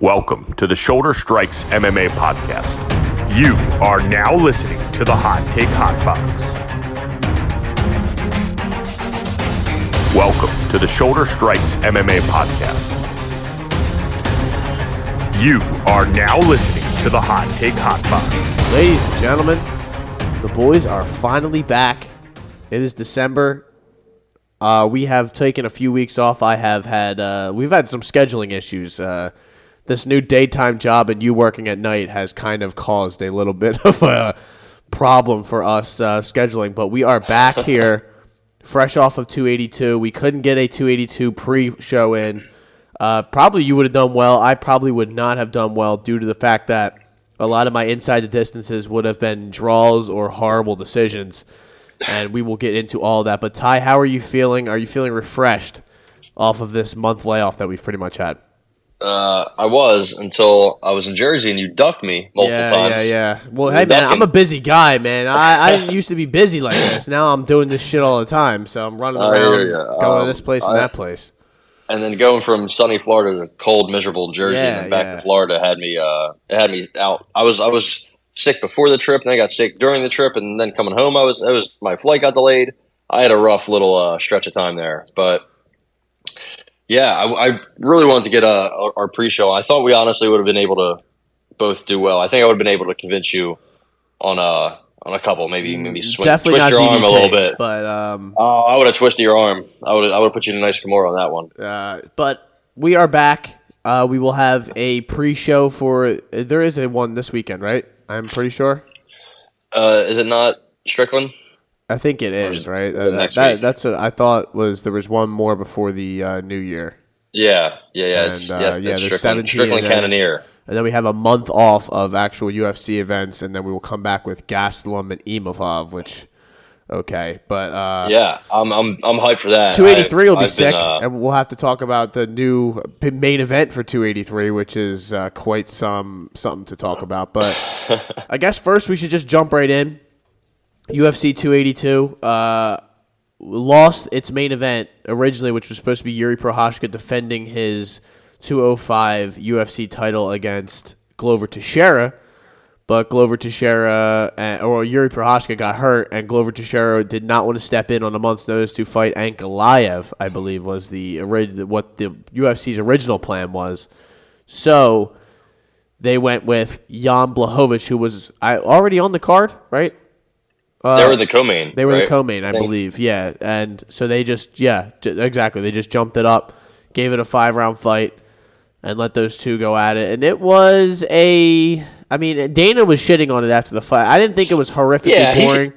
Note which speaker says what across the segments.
Speaker 1: Welcome to the Shoulder Strikes MMA podcast. You are now listening to the Hot Take Hot Box. Welcome to the Shoulder Strikes MMA podcast. You are now listening to the Hot Take Hot Box.
Speaker 2: Ladies and gentlemen, the boys are finally back. It is December. Uh, we have taken a few weeks off. I have had uh, we've had some scheduling issues. Uh, this new daytime job and you working at night has kind of caused a little bit of a problem for us uh, scheduling. But we are back here, fresh off of 282. We couldn't get a 282 pre-show in. Uh, probably you would have done well. I probably would not have done well due to the fact that a lot of my inside the distances would have been draws or horrible decisions. And we will get into all that. But Ty, how are you feeling? Are you feeling refreshed off of this month layoff that we've pretty much had?
Speaker 3: Uh, I was until I was in Jersey and you ducked me multiple
Speaker 2: yeah,
Speaker 3: times.
Speaker 2: Yeah, yeah. Well, hey man, I'm a busy guy, man. I, I used to be busy like this. Now I'm doing this shit all the time. So I'm running
Speaker 3: I
Speaker 2: around, going to
Speaker 3: Um,
Speaker 2: this place and that place.
Speaker 3: And then going from sunny Florida to cold, miserable Jersey
Speaker 2: Yeah,
Speaker 3: and then back
Speaker 2: yeah.
Speaker 3: to Florida had me uh it had me out. I was I was sick before the trip, and I got sick during the trip, and then coming home, I was it was my flight got delayed. I had a rough little uh, stretch of time there, but yeah, I, I really wanted to get uh, our pre-show. I thought we honestly would have been able to both do well. I think I would have been able to convince you on a on a couple, maybe maybe swing,
Speaker 2: Definitely
Speaker 3: twist your arm a little bit.
Speaker 2: but um,
Speaker 3: Oh, I would have twisted your arm. I would I would have put you in a nice Kimura on that one.
Speaker 2: uh, but we are back. Uh, we will have a pre-show for. There is a one this weekend, right? I'm pretty sure.
Speaker 3: Uh, is it not Strickland?
Speaker 2: I think it
Speaker 3: is
Speaker 2: right. Uh, that- that's what I thought was. There was one more before the uh, new year.
Speaker 3: Yeah, yeah, yeah. It's,
Speaker 2: And, uh,
Speaker 3: yeah,
Speaker 2: yeah,
Speaker 3: it's
Speaker 2: there's
Speaker 3: Strickland,
Speaker 2: 17
Speaker 3: Strickland
Speaker 2: and then-
Speaker 3: Cannonier.
Speaker 2: And then we have a month off of actual UFC events, and then we will come back with Gastelum and Imavov, which, okay. But uh,
Speaker 3: Yeah, I'm I'm I'm hyped for that.
Speaker 2: 283 will be
Speaker 3: I've
Speaker 2: sick,
Speaker 3: been, uh,
Speaker 2: and we'll have to talk about the new main event for 283, which is uh, quite some something to talk about. But I guess first we should just jump right in. UFC 282 uh, lost its main event originally, which was supposed to be Jiri Prochazka defending his 205 UFC title against Glover Teixeira. But Glover Teixeira uh, or Jiri Prochazka got hurt, and Glover Teixeira did not want to step in on a month's notice to fight Ankalaev. I believe was the what the UFC's original plan was. So they went with Jan Blachowicz, who was already on the card, right?
Speaker 3: Uh, they were the co-main.
Speaker 2: They were
Speaker 3: right?
Speaker 2: the co-main, I
Speaker 3: think.
Speaker 2: believe. Yeah, and so they just yeah, j- exactly. They just jumped it up, gave it a five round fight, and let those two go at it. And it was a. I mean, Dana was shitting on it after the fight. I didn't think it was horrifically
Speaker 3: Yeah, he-
Speaker 2: boring,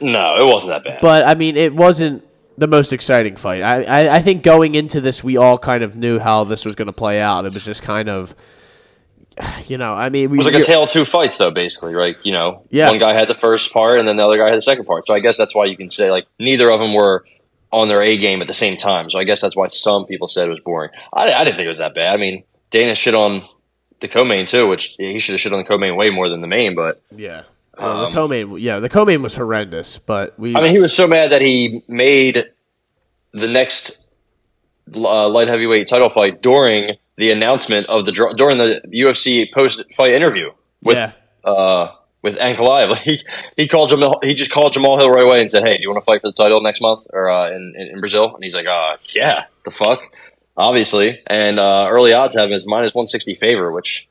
Speaker 3: No, it wasn't that bad.
Speaker 2: but I mean, it wasn't the most exciting fight. I, I I think going into this, we all kind of knew how this was going to play out. It was just kind of. You know, I mean, we
Speaker 3: it was like a tale of two fights, though. Basically, like you know,
Speaker 2: Yeah.
Speaker 3: one guy had the first part, and then the other guy had the second part. So I guess that's why you can say like neither of them were on their A game at the same time. So I guess that's why some people said it was boring. I, I didn't think it was that bad. I mean, Dana shit on the co-main too, which he should have shit on the co-main way more than the main. But
Speaker 2: yeah. Well, the co-main, yeah, the co-main was horrendous, but we.
Speaker 3: Um, I mean, he was so mad that he made the next uh, light heavyweight title fight during the announcement of the draw, during the UFC post fight interview with
Speaker 2: yeah,
Speaker 3: uh, with Ankalaev. Like he he called Jamal, he just called Jamal Hill right away and said, "Hey, do you want to fight for the title next month or uh, in, in in Brazil?" And he's like, "Uh, yeah, the fuck." Obviously, and uh, early odds have him as minus one sixty favor, which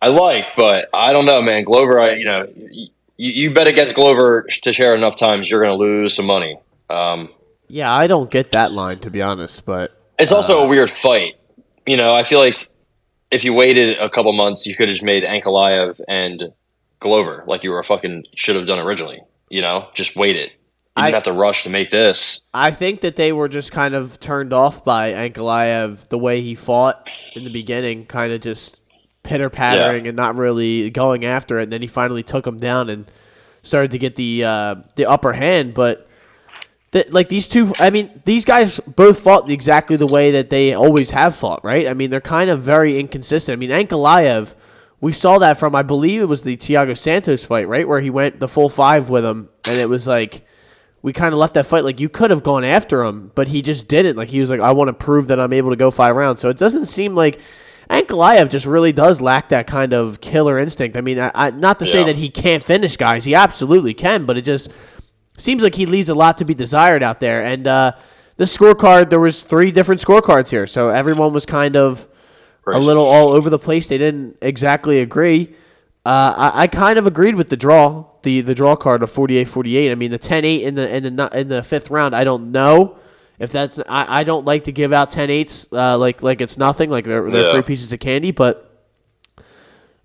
Speaker 3: I like, but I don't know, man. Glover, I, you know, you, you bet against Glover to share enough times, you're going to lose some money. Um,
Speaker 2: yeah, I don't get that line to be honest, but
Speaker 3: it's also a weird fight. You know, I feel like if you waited a couple months, you could have just made Ankalaev and Glover like you were fucking should have done originally. You know, just wait it. You didn't
Speaker 2: I-
Speaker 3: have to rush to make this.
Speaker 2: I think that they were just kind of turned off by Ankalaev the way he fought in the beginning, kind of just pitter pattering and not really going after it. And then he finally took him down and started to get the uh, the upper hand. But th- like these two, I mean, these guys both fought exactly the way that they always have fought, right? I mean, they're kind of very inconsistent. I mean, Ankalaev. We saw that from, I believe it was the Thiago Santos fight, right, where he went the full five with him, and it was like we kind of left that fight like you could have gone after him, but he just didn't. Like he was like, I want to prove that I'm able to go five rounds. So it doesn't seem like Ankalaev just really does lack that kind of killer instinct. I mean, I, I, not to say that he can't finish guys, he absolutely can, but it just seems like he leaves a lot to be desired out there. And uh, the scorecard, there was three different scorecards here, so everyone was kind of a little all over the place. They didn't exactly agree. Uh, I, I kind of agreed with the draw, the the draw card of 48-48. I mean, the 10-8 in the in the in the fifth round. I don't know if that's. I, I don't like to give out 10-8s uh, like like it's nothing, like they're, they're
Speaker 3: Yeah.
Speaker 2: free pieces of candy. But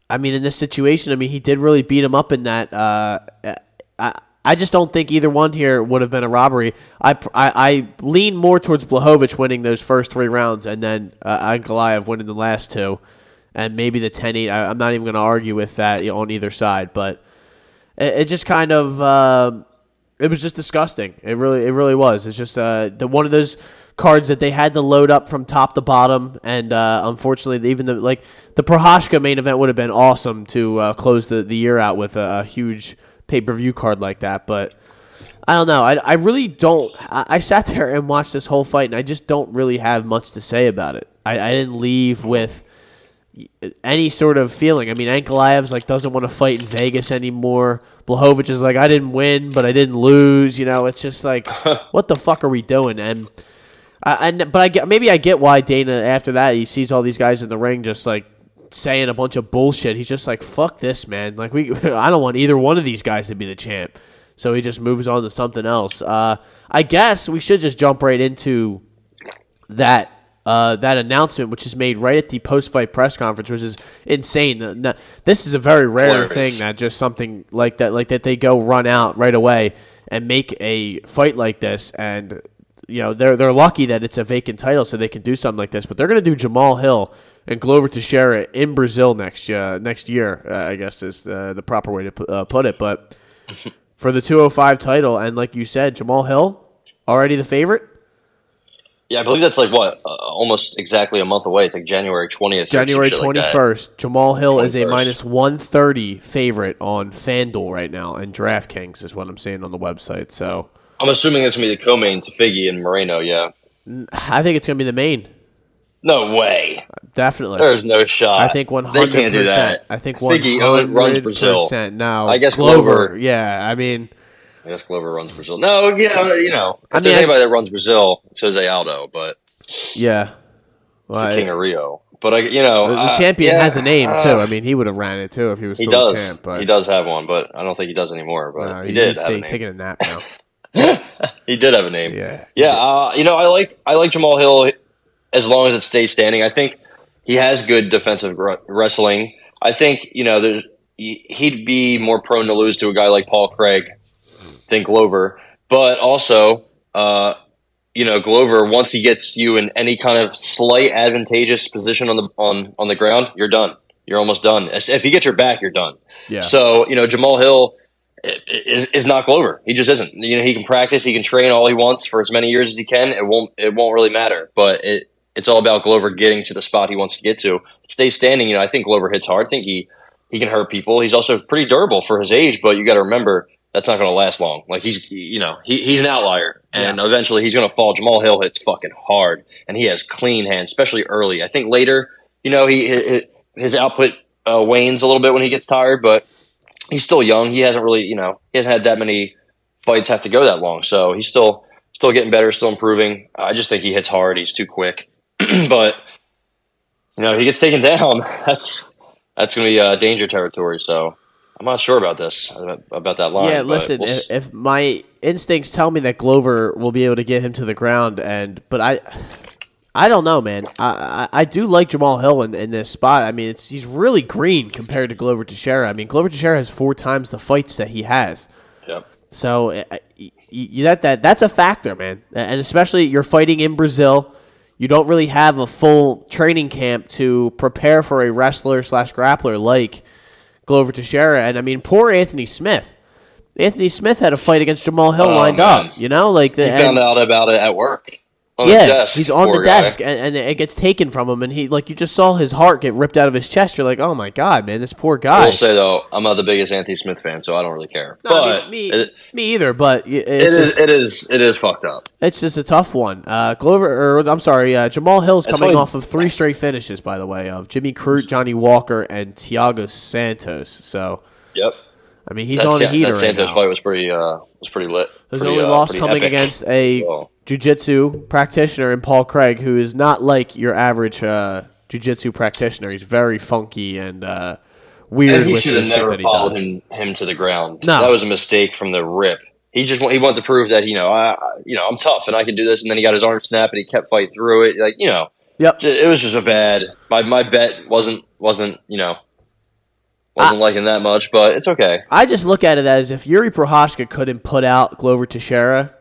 Speaker 2: I mean, in this situation, I mean, he did really beat him up in that. Uh, I I just don't think either one here would have been a robbery. I, I, I lean more towards Blachowicz winning those first three rounds and then uh, Ankalaev winning the last two. And maybe the 10 8. I'm not even going to argue with that you know, on either side. But it, it just kind of. Uh, it was just disgusting. It really, it really was. It's just uh, the one of those cards that they had to load up from top to bottom, and uh, unfortunately, even the like the Prochazka main event would have been awesome to uh, close the, the year out with a, a huge pay per view card like that. But I don't know. I, I really don't. I, I sat there and watched this whole fight, and I just don't really have much to say about it. I, I didn't leave with any sort of feeling. I mean, Ankalaev's like doesn't want to fight in Vegas anymore. Blachowicz is like, I didn't win, but I didn't lose. You know, it's just like, uh-huh. what the fuck are we doing? And I, and but I get maybe I get why Dana after that he sees all these guys in the ring just like saying a bunch of bullshit. He's just like, fuck this, man. Like we, I don't want either one of these guys to be the champ. So he just moves on to something else. Uh, I guess we should just jump right into that uh, that announcement, which is made right at the post fight press conference, which is insane. This is a very rare
Speaker 3: Hilarious.
Speaker 2: thing that just something like that, like that they go run out right away and make a fight like this, and you know they're they're lucky that it's a vacant title, so they can do something like this. But they're going to do Jamal Hill and Glover Teixeira in Brazil next uh, next year. Uh, I guess is the, the proper way to uh, put it, but. For the 205 title, and like you said, Jamal Hill already the favorite.
Speaker 3: Yeah, I believe that's like what uh, almost exactly a month away. It's like January twentieth.
Speaker 2: January twenty first. Jamal Hill is a minus one thirty favorite on FanDuel right now, and DraftKings is what I'm seeing on the website. So
Speaker 3: I'm assuming it's gonna be the co-main to Figgy and Moreno. Yeah.
Speaker 2: I think it's gonna be the main.
Speaker 3: No way.
Speaker 2: Definitely.
Speaker 3: There's no shot.
Speaker 2: I think one
Speaker 3: They
Speaker 2: hundred
Speaker 3: can't do that.
Speaker 2: I think one
Speaker 3: Figgy own- runs Brazil.
Speaker 2: No,
Speaker 3: I guess
Speaker 2: Glover.
Speaker 3: Glover-
Speaker 2: Yeah, I mean,
Speaker 3: I guess Glover runs Brazil. No, yeah, you know, if
Speaker 2: I mean,
Speaker 3: there's anybody that runs Brazil, it's Jose Aldo, but
Speaker 2: yeah. Well,
Speaker 3: the King of Rio. But I, you know,
Speaker 2: the,
Speaker 3: uh,
Speaker 2: champion
Speaker 3: yeah,
Speaker 2: has a name
Speaker 3: uh,
Speaker 2: too. I mean, he would have ran it too if he was
Speaker 3: He
Speaker 2: still
Speaker 3: does.
Speaker 2: champ. But
Speaker 3: he does have one, but I don't think he does anymore. But
Speaker 2: no,
Speaker 3: he did
Speaker 2: he's
Speaker 3: have a name.
Speaker 2: taking a nap now.
Speaker 3: He did have a name.
Speaker 2: Yeah.
Speaker 3: Yeah, uh, you know, I like I like Jamal Hill as long as it stays standing. I think he has good defensive wrestling. I think you know there's he- he'd be more prone to lose to a guy like Paul Craig than Glover, but also uh, you know Glover once he gets you in any kind of slight advantageous position on the on on the ground, you're done. You're almost done. If you get your back, you're done.
Speaker 2: Yeah.
Speaker 3: So you know Jamal Hill is, is not Glover. He just isn't. You know, he can practice, he can train all he wants for as many years as he can. It won't it won't really matter. But it it's all about Glover getting to the spot he wants to get to. Stay standing. You know, I think Glover hits hard. I think he he can hurt people. He's also pretty durable for his age. But you got to remember that's not going to last long. Like he's you know he, he's an outlier, and eventually he's going to fall. Jamal Hill hits fucking hard, and he has clean hands, especially early. I think later, you know, he, he his output uh, wanes a little bit when he gets tired, but he's still young. He hasn't really, you know, he hasn't had that many fights have to go that long. So he's still still getting better, still improving. I just think he hits hard. He's too quick, but you know, he gets taken down. That's that's going to be uh, danger territory. So I'm not sure about this about, that line.
Speaker 2: Yeah, listen.
Speaker 3: we'll
Speaker 2: if, if my instincts tell me that Glover will be able to get him to the ground, and but I, I don't know, man. I I, I do like Jamal Hill in, in this spot. I mean, it's he's really green compared to Glover Teixeira. I mean, Glover Teixeira has four times the fights that he has.
Speaker 3: Yep.
Speaker 2: So uh, y- y- that that that's a factor, man. And especially you're fighting in Brazil. You don't really have a full training camp to prepare for a wrestler slash grappler like Glover Teixeira. And I mean, poor Anthony Smith. Anthony Smith had a fight against Jamal Hill
Speaker 3: Oh,
Speaker 2: lined
Speaker 3: man.
Speaker 2: up. You know, like the
Speaker 3: he found out about it at work. On
Speaker 2: yeah,
Speaker 3: the desk.
Speaker 2: he's on the
Speaker 3: guy.
Speaker 2: desk, and, and it gets taken from him, and he like you just saw his heart get ripped out of his chest. You're like, oh my god, man, this poor guy.
Speaker 3: I will say though, I'm not the biggest Anthony Smith fan, so I don't really care.
Speaker 2: No, I
Speaker 3: but
Speaker 2: mean, me,
Speaker 3: it,
Speaker 2: me either, but y-
Speaker 3: it is,
Speaker 2: just,
Speaker 3: it is, it is fucked up.
Speaker 2: it's just a tough one. Uh, Glover, or I'm sorry, uh, Jamal Hill's
Speaker 3: It's
Speaker 2: coming
Speaker 3: like-
Speaker 2: off of three straight finishes, by the way, of Jimmy Crute, Johnny Walker, and Thiago Santos. So,
Speaker 3: Yep.
Speaker 2: I mean, he's
Speaker 3: That,
Speaker 2: on a heater
Speaker 3: that
Speaker 2: right
Speaker 3: Santos
Speaker 2: now.
Speaker 3: fight was pretty uh was pretty lit.
Speaker 2: His
Speaker 3: Pretty,
Speaker 2: only
Speaker 3: uh,
Speaker 2: loss coming
Speaker 3: epic.
Speaker 2: against a
Speaker 3: So,
Speaker 2: jiu-jitsu practitioner in Paul Craig, who is not like your average uh, jiu-jitsu practitioner. He's very funky and uh, weird.
Speaker 3: and he
Speaker 2: with
Speaker 3: should have never followed him him to the ground.
Speaker 2: No.
Speaker 3: that was a mistake from the rip. He just he wanted to prove that you know I I- you know I'm tough and I can do this, and then he got his arm snapped and he kept fighting through it. Like you know,
Speaker 2: Yep.
Speaker 3: it was just a bad. My my bet wasn't wasn't you know wasn't liking that much, but it's okay.
Speaker 2: I just look at it as if Jiri Prochazka couldn't put out Glover Teixeira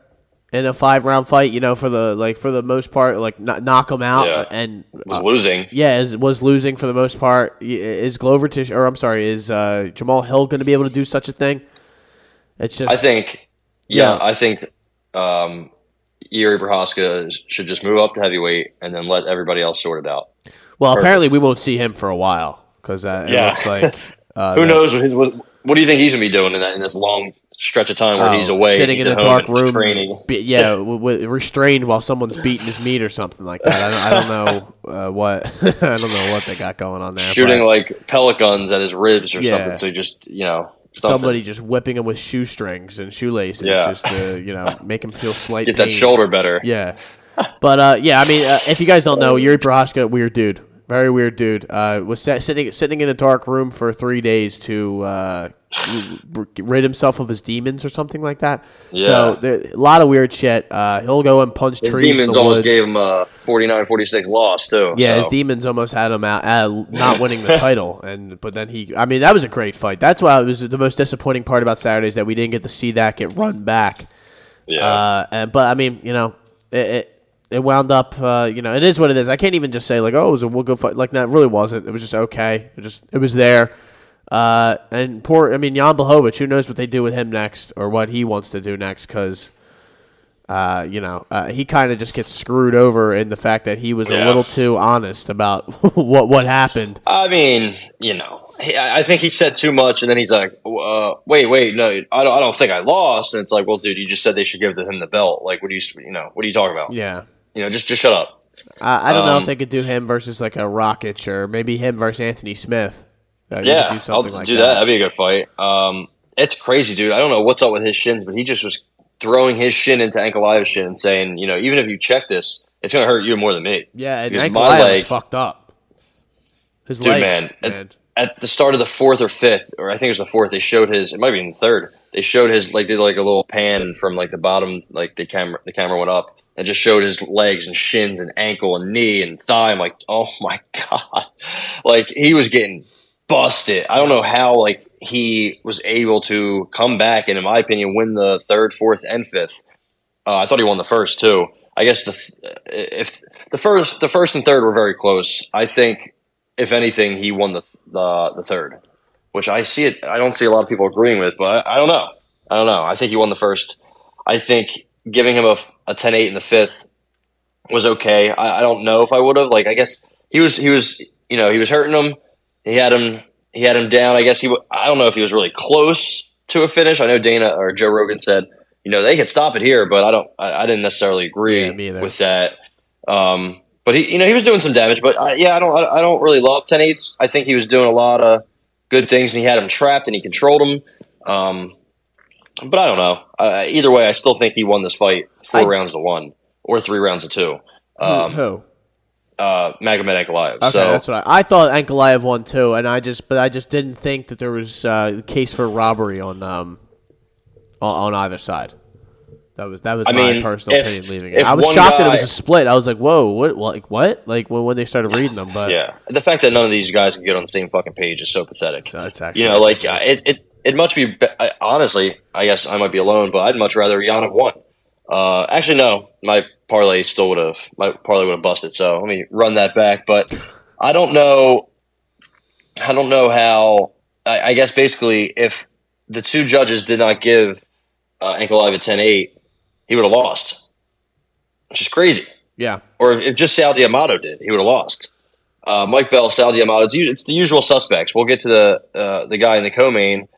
Speaker 2: in a five-round fight, you know, for the like for the most part, like kn- knock him out
Speaker 3: Yeah.
Speaker 2: and
Speaker 3: Was
Speaker 2: uh,
Speaker 3: losing.
Speaker 2: yeah, is, was losing for the most part. Is Glover Teixeira, or I'm sorry, is uh, Jamal Hill going to be able to do such a thing? It's just
Speaker 3: I think, yeah,
Speaker 2: Yeah.
Speaker 3: I think um, Jiri Prochazka should just move up to heavyweight and then let everybody else sort it out.
Speaker 2: well,
Speaker 3: perfect.
Speaker 2: apparently we won't see him for a while because uh, it looks like uh,
Speaker 3: Who
Speaker 2: that-
Speaker 3: knows what his what, what do you think he's gonna be doing in that in this long stretch of time where
Speaker 2: Oh,
Speaker 3: he's away,
Speaker 2: sitting
Speaker 3: he's
Speaker 2: in a dark room,
Speaker 3: training?
Speaker 2: be- yeah, w- w- restrained while someone's beating his meat or something like that. I don't, I don't know uh, what I don't know what they got going on there.
Speaker 3: shooting
Speaker 2: but
Speaker 3: like pellet guns at his ribs or
Speaker 2: Yeah.
Speaker 3: something. So just you know something.
Speaker 2: somebody just whipping him with shoestrings and shoelaces,
Speaker 3: Yeah.
Speaker 2: just to you know make him feel slight.
Speaker 3: get that shoulder better.
Speaker 2: Yeah, but uh, yeah, I mean, uh, if you guys don't know, Jiri Prochazka, weird dude, very weird dude. Uh, was sitting sitting in a dark room for three days to uh, rid himself of his demons or something like that.
Speaker 3: Yeah.
Speaker 2: So there, a lot of weird shit. Uh, he'll go and punch
Speaker 3: His
Speaker 2: trees
Speaker 3: demons almost
Speaker 2: woods.
Speaker 3: gave him a 49-46 loss too.
Speaker 2: Yeah,
Speaker 3: so.
Speaker 2: his demons almost had him out, uh, not winning the title, and but then he. I mean, that was a great fight. That's why it was the most disappointing part about Saturday is that we didn't get to see that get run back.
Speaker 3: yeah.
Speaker 2: Uh, and but I mean, you know, it it, it wound up. Uh, you know, it is what it is. I can't even just say like, oh, it was a we'll go fight. Like, no, it really wasn't. It was just okay. It just it was there. Uh, and poor. I mean, Jan Blachowicz. Who knows what they do with him next or what he wants to do next? Because. Uh, you know, uh, he kind of just gets screwed over in the fact that he was a little too honest about what what happened.
Speaker 3: I mean, you know, I think he said too much, and then he's like, uh, "Wait, wait, no, I don't, I don't think I lost." And it's like, "Well, dude, you just said they should give him the belt. Like, what do you, you know, what are you talking about?
Speaker 2: Yeah,
Speaker 3: You know, just, just shut up."
Speaker 2: I, I don't know if
Speaker 3: Um,
Speaker 2: they could do him versus like a Rakic or maybe him versus Anthony Smith. Uh,
Speaker 3: Yeah,
Speaker 2: do
Speaker 3: I'll
Speaker 2: something like
Speaker 3: do that. That'd be a good fight. Um, it's crazy, dude. I don't know what's up with his shins, but he just was throwing his shin into Ankalaev's shin and saying, you know, even if you check this, it's going to hurt you more than me.
Speaker 2: Yeah, and
Speaker 3: Because
Speaker 2: Ankalaev was fucked up. His
Speaker 3: Dude,
Speaker 2: leg,
Speaker 3: man,
Speaker 2: man.
Speaker 3: At, at the start of the fourth or fifth, or I think it was the fourth, they showed his. It might be in the third. They showed his like did like a little pan from like the bottom, like the camera. The camera went up and just showed his legs and shins and ankle and knee and thigh. I'm like, oh my god, like he was getting busted. I don't know how like he was able to come back and, in my opinion, win the third, fourth, and fifth. Uh, I thought he won the first too. I guess the th- if the first, the first and third were very close. I think if anything, he won the the, the third, which I see it. I don't see a lot of people agreeing with, but I, I don't know. I don't know. I think he won the first. I think giving him a, a 10-8 in the fifth was okay. I, I don't know if I would have. Like, I guess he was he was you know he was hurting him. He had him he had him down. I guess he. I don't know if he was really close to a finish. I know Dana or Joe Rogan said you know they could stop it here, but I don't. I, I didn't necessarily agree
Speaker 2: Yeah,
Speaker 3: with that. Um, but he, you know, he was doing some damage. But uh, yeah, I don't, I, I don't really love 10 8s. I think he was doing a lot of good things, and he had him trapped, and he controlled him. Um, but I don't know. Uh, either way, I still think he won this fight four
Speaker 2: I-
Speaker 3: rounds to one or three rounds to two. Um,
Speaker 2: Who?
Speaker 3: uh, Magomed Ankalaev.
Speaker 2: Okay,
Speaker 3: so
Speaker 2: that's what I, I thought. Ankalaev won too, and I just, but I just didn't think that there was uh, a case for robbery on um on, on either side. That was that was
Speaker 3: I
Speaker 2: my
Speaker 3: mean,
Speaker 2: personal
Speaker 3: if-
Speaker 2: opinion leaving it. I was shocked that it was a split. I was like, "Whoa, what? Like what? Like when, when they started reading them?" But
Speaker 3: yeah, the fact that none of these guys can get on the same fucking page is so pathetic.
Speaker 2: It's actually
Speaker 3: you know, like uh, it, it, it much be, I, honestly, I guess I might be alone, but I'd much rather have won. Uh, actually, no, my parlay still would have, my parlay would have busted. So let me run that back. But I don't know, I don't know how. I, I guess basically, if the two judges did not give uh, Ankalaev a 10-8, he would have lost, which is crazy.
Speaker 2: Yeah.
Speaker 3: Or if, if just Sal D'Amato did, he would have lost. Uh, Mike Bell, Sal D'Amato, it's, it's the usual suspects. We'll get to the uh, the guy in the co-main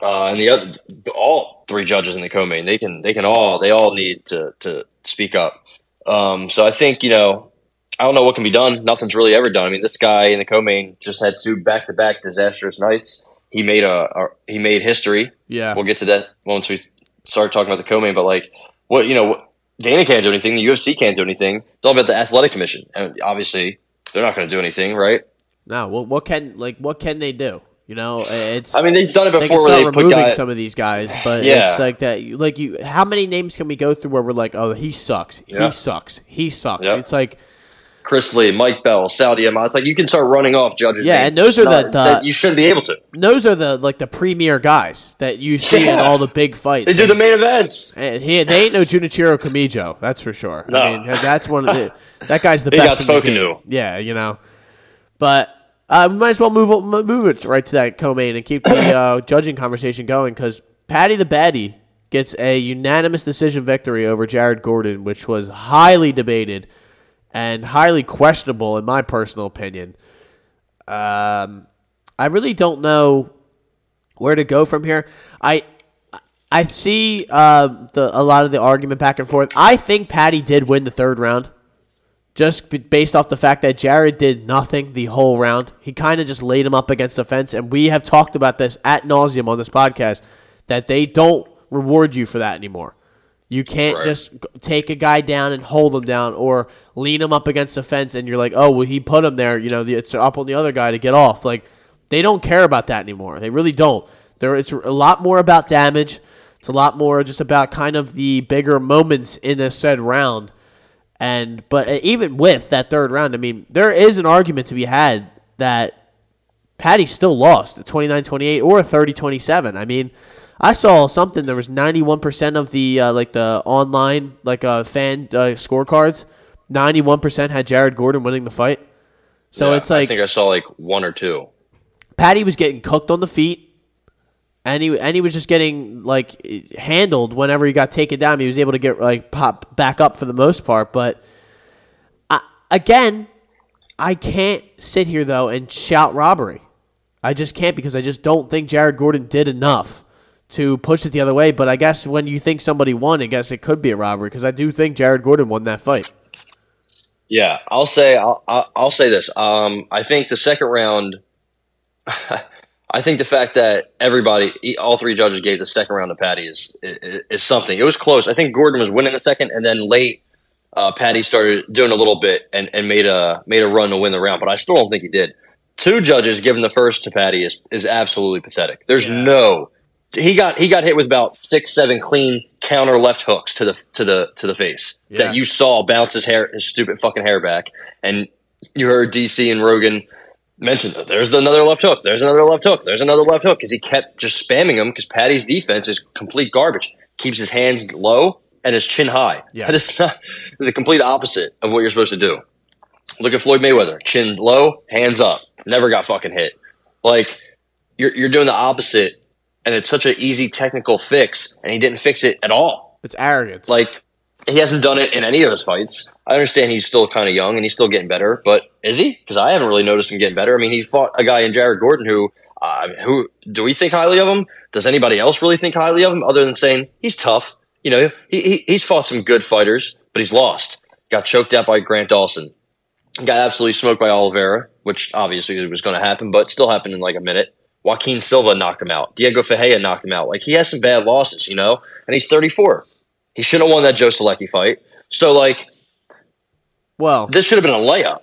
Speaker 3: uh, and the other all three judges in the co-main. They can they can all they all need to to speak up. Um, so I think you know I don't know what can be done. Nothing's really ever done. I mean, this guy in the co-main just had two back to back disastrous nights. He made a, a he made history.
Speaker 2: Yeah.
Speaker 3: We'll get to that once we start talking about the co-main. But like, what you know, Dana can't do anything. The UFC can't do anything. It's all about the athletic commission, and obviously they're not going to do anything, right?
Speaker 2: No. Well, what can like what can they do? You know, it's.
Speaker 3: I mean, they've done it
Speaker 2: they
Speaker 3: before where they
Speaker 2: removing
Speaker 3: guys.
Speaker 2: some of these guys, but
Speaker 3: Yeah.
Speaker 2: it's like that. Like you, how many names can we go through where we're like, oh, he sucks,
Speaker 3: Yeah.
Speaker 2: he sucks, he sucks.
Speaker 3: Yeah.
Speaker 2: It's like,
Speaker 3: Chris Lee, Mike Bell, Sal D'Amato. It's like you can start running off judges.
Speaker 2: Yeah, and those are the- the-
Speaker 3: you shouldn't be able to.
Speaker 2: those are the like the premier guys that you see in all the big fights.
Speaker 3: They do the main events.
Speaker 2: And he, they ain't no Junichiro Kamijo, that's for sure.
Speaker 3: No.
Speaker 2: I mean, that's one of the that guy's the
Speaker 3: He
Speaker 2: best.
Speaker 3: got spoken to.
Speaker 2: Yeah, you know, but uh, we might as well move it- move it right to that co-main and keep the uh, judging conversation going because Paddy the Baddy gets a unanimous decision victory over Jared Gordon, which was highly debated and highly questionable in my personal opinion. Um, I really don't know where to go from here. I I see uh, the a lot of the argument back and forth. I think Paddy did win the third round, just based off the fact that Jared did nothing the whole round. He kind of just laid him up against the fence, and we have talked about this at nauseum on this podcast that they don't reward you for that anymore. You can't
Speaker 3: Right.
Speaker 2: just take a guy down and hold him down, or lean him up against the fence, and you're like, oh well, he put him there. You know, it's up on the other guy to get off. Like they don't care about that anymore. They really don't. There, it's a lot more about damage. It's a lot more just about kind of the bigger moments in a said round. And but uh, even with that third round, I mean, there is an argument to be had that Paddy still lost at 29-28 or 30-27. I mean, I saw something. There was ninety-one percent of the uh, like the online like uh, fan uh, scorecards. Ninety-one percent had Jared Gordon winning the fight. So
Speaker 3: Yeah,
Speaker 2: it's like
Speaker 3: I think I saw like one or two.
Speaker 2: Paddy was getting cooked on the feet, and he and he was just getting like handled whenever he got taken down. He was able to get like pop back up for the most part, but I, again, I can't sit here though and shout robbery. I just can't because I just don't think Jared Gordon did enough to push it the other way. But I guess when you think somebody won, I guess it could be a robbery because I do think Jared Gordon won that fight.
Speaker 3: Yeah, I'll say I'll I'll, say this. Um, I think the second round. I think the fact that everybody, all three judges gave the second round to Paddy is, is is something. It was close. I think Gordon was winning the second, and then late, uh, Paddy started doing a little bit and, and made a made a run to win the round. But I still don't think he did. Two judges giving the first to Paddy is is absolutely pathetic. There's no. He got he got hit with about six seven clean counter left hooks to the to the to the face
Speaker 2: Yeah.
Speaker 3: that you saw bounce his hair his stupid fucking hair back. And you heard DC and Rogan mention that there's another left hook there's another left hook there's another left hook because he kept just spamming him because Paddy's defense is complete garbage. Keeps his hands low and his chin high.
Speaker 2: Yeah.
Speaker 3: that is not the complete opposite of what you're supposed to do. Look at Floyd Mayweather chin low hands up never got fucking hit. Like you're you're doing the opposite and it's such an easy technical fix and he didn't fix it at all
Speaker 2: It's arrogance.
Speaker 3: like he hasn't done it in any of his fights. I understand he's still kind of young and he's still getting better, but is he? Because I haven't really noticed him getting better. I mean, he fought a guy in Jared Gordon who, uh, who do we think highly of him? Does anybody else really think highly of him other than saying he's tough? You know, he, he he's fought some good fighters, but he's lost. Got choked out by Grant Dawson. Got absolutely smoked by Oliveira, which obviously was going to happen, but still happened in like a minute. Joaquin Silva knocked him out. Diego Ferreira knocked him out. Like he has some bad losses, you know, and he's 34. He should have won that Joe Solecki fight. So like
Speaker 2: well,
Speaker 3: this should have been a layup.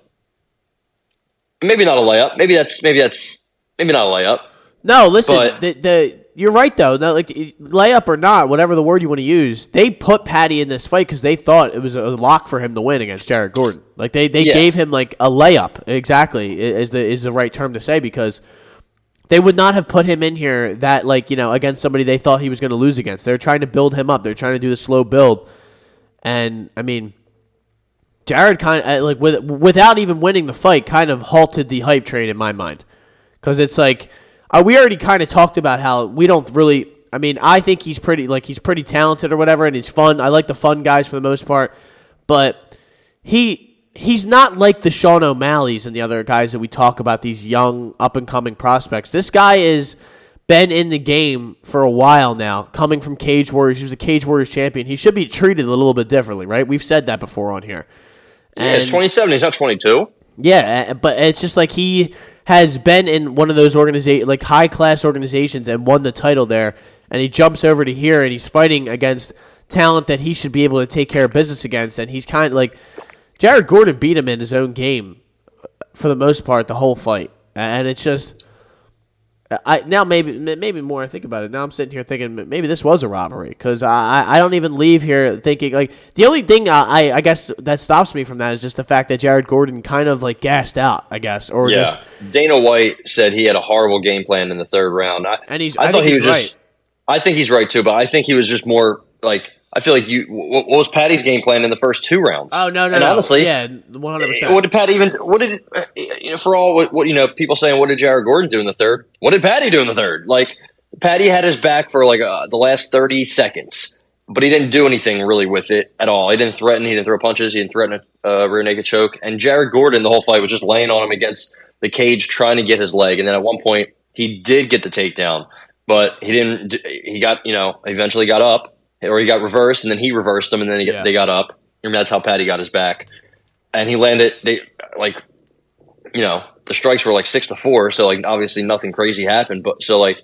Speaker 3: Maybe not a layup. Maybe that's maybe that's maybe not a layup.
Speaker 2: No, listen.
Speaker 3: But-
Speaker 2: the, the you're right though. Like layup or not, whatever the word you want to use, they put Paddy in this fight because they thought it was a lock for him to win against Jared Gordon. Like they, they
Speaker 3: Yeah.
Speaker 2: gave him like a layup. Exactly is the is the right term to say because they would not have put him in here that like you know against somebody they thought he was going to lose against. They're trying to build him up. They're trying to do the slow build, and I mean. Jared kind of like with, without even winning the fight, kind of halted the hype train in my mind, because it's like uh, we already kind of talked about how we don't really. I mean, I think he's pretty like he's pretty talented or whatever, and he's fun. I like the fun guys for the most part, but he he's not like the Sean O'Malley's and the other guys that we talk about. These young up and coming prospects. This guy is been in the game for a while now, coming from Cage Warriors. He was a Cage Warriors champion. He should be treated a little bit differently, right? We've said that before on here.
Speaker 3: yeah, he's 27. He's not 22.
Speaker 2: yeah, but it's just like he has been in one of those organiza- like high class organizations and won the title there, and he jumps over to here and he's fighting against talent that he should be able to take care of business against, and he's kind of like Jared Gordon beat him in his own game uh, for the most part the whole fight, and it's just. I now maybe maybe more I think about it. Now I'm sitting here thinking maybe this was a robbery because I I don't even leave here thinking like the only thing I I guess that stops me from that is just the fact that Jared Gordon kind of like gassed out I guess or
Speaker 3: Yeah.
Speaker 2: just
Speaker 3: Dana White said he had a horrible game plan in the third round. I,
Speaker 2: And he's-
Speaker 3: I,
Speaker 2: I
Speaker 3: thought he was just. I think he's right too, but I think he was just more like. I feel like you. What, was Paddy's game plan in the first two rounds?
Speaker 2: oh no no
Speaker 3: and
Speaker 2: no
Speaker 3: honestly,
Speaker 2: yeah one
Speaker 3: hundred
Speaker 2: percent.
Speaker 3: What did Paddy even? What did uh, you know? For all what, what you know, people saying, "What did Jared Gordon do in the third? What did Paddy do in the third? Like Paddy had his back for like uh, the last thirty seconds, but he didn't do anything really with it at all. He didn't threaten. He didn't throw punches. He didn't threaten a uh, rear naked choke. And Jared Gordon, the whole fight was just laying on him against the cage, trying to get his leg. And then at one point, he did get the takedown, but he didn't. He got you know eventually got up, or he got reversed, and then he reversed him, and then he,
Speaker 2: Yeah.
Speaker 3: they got up. And that's how Paddy got his back. And he landed they like you know the strikes were like six to four so like obviously nothing crazy happened but so like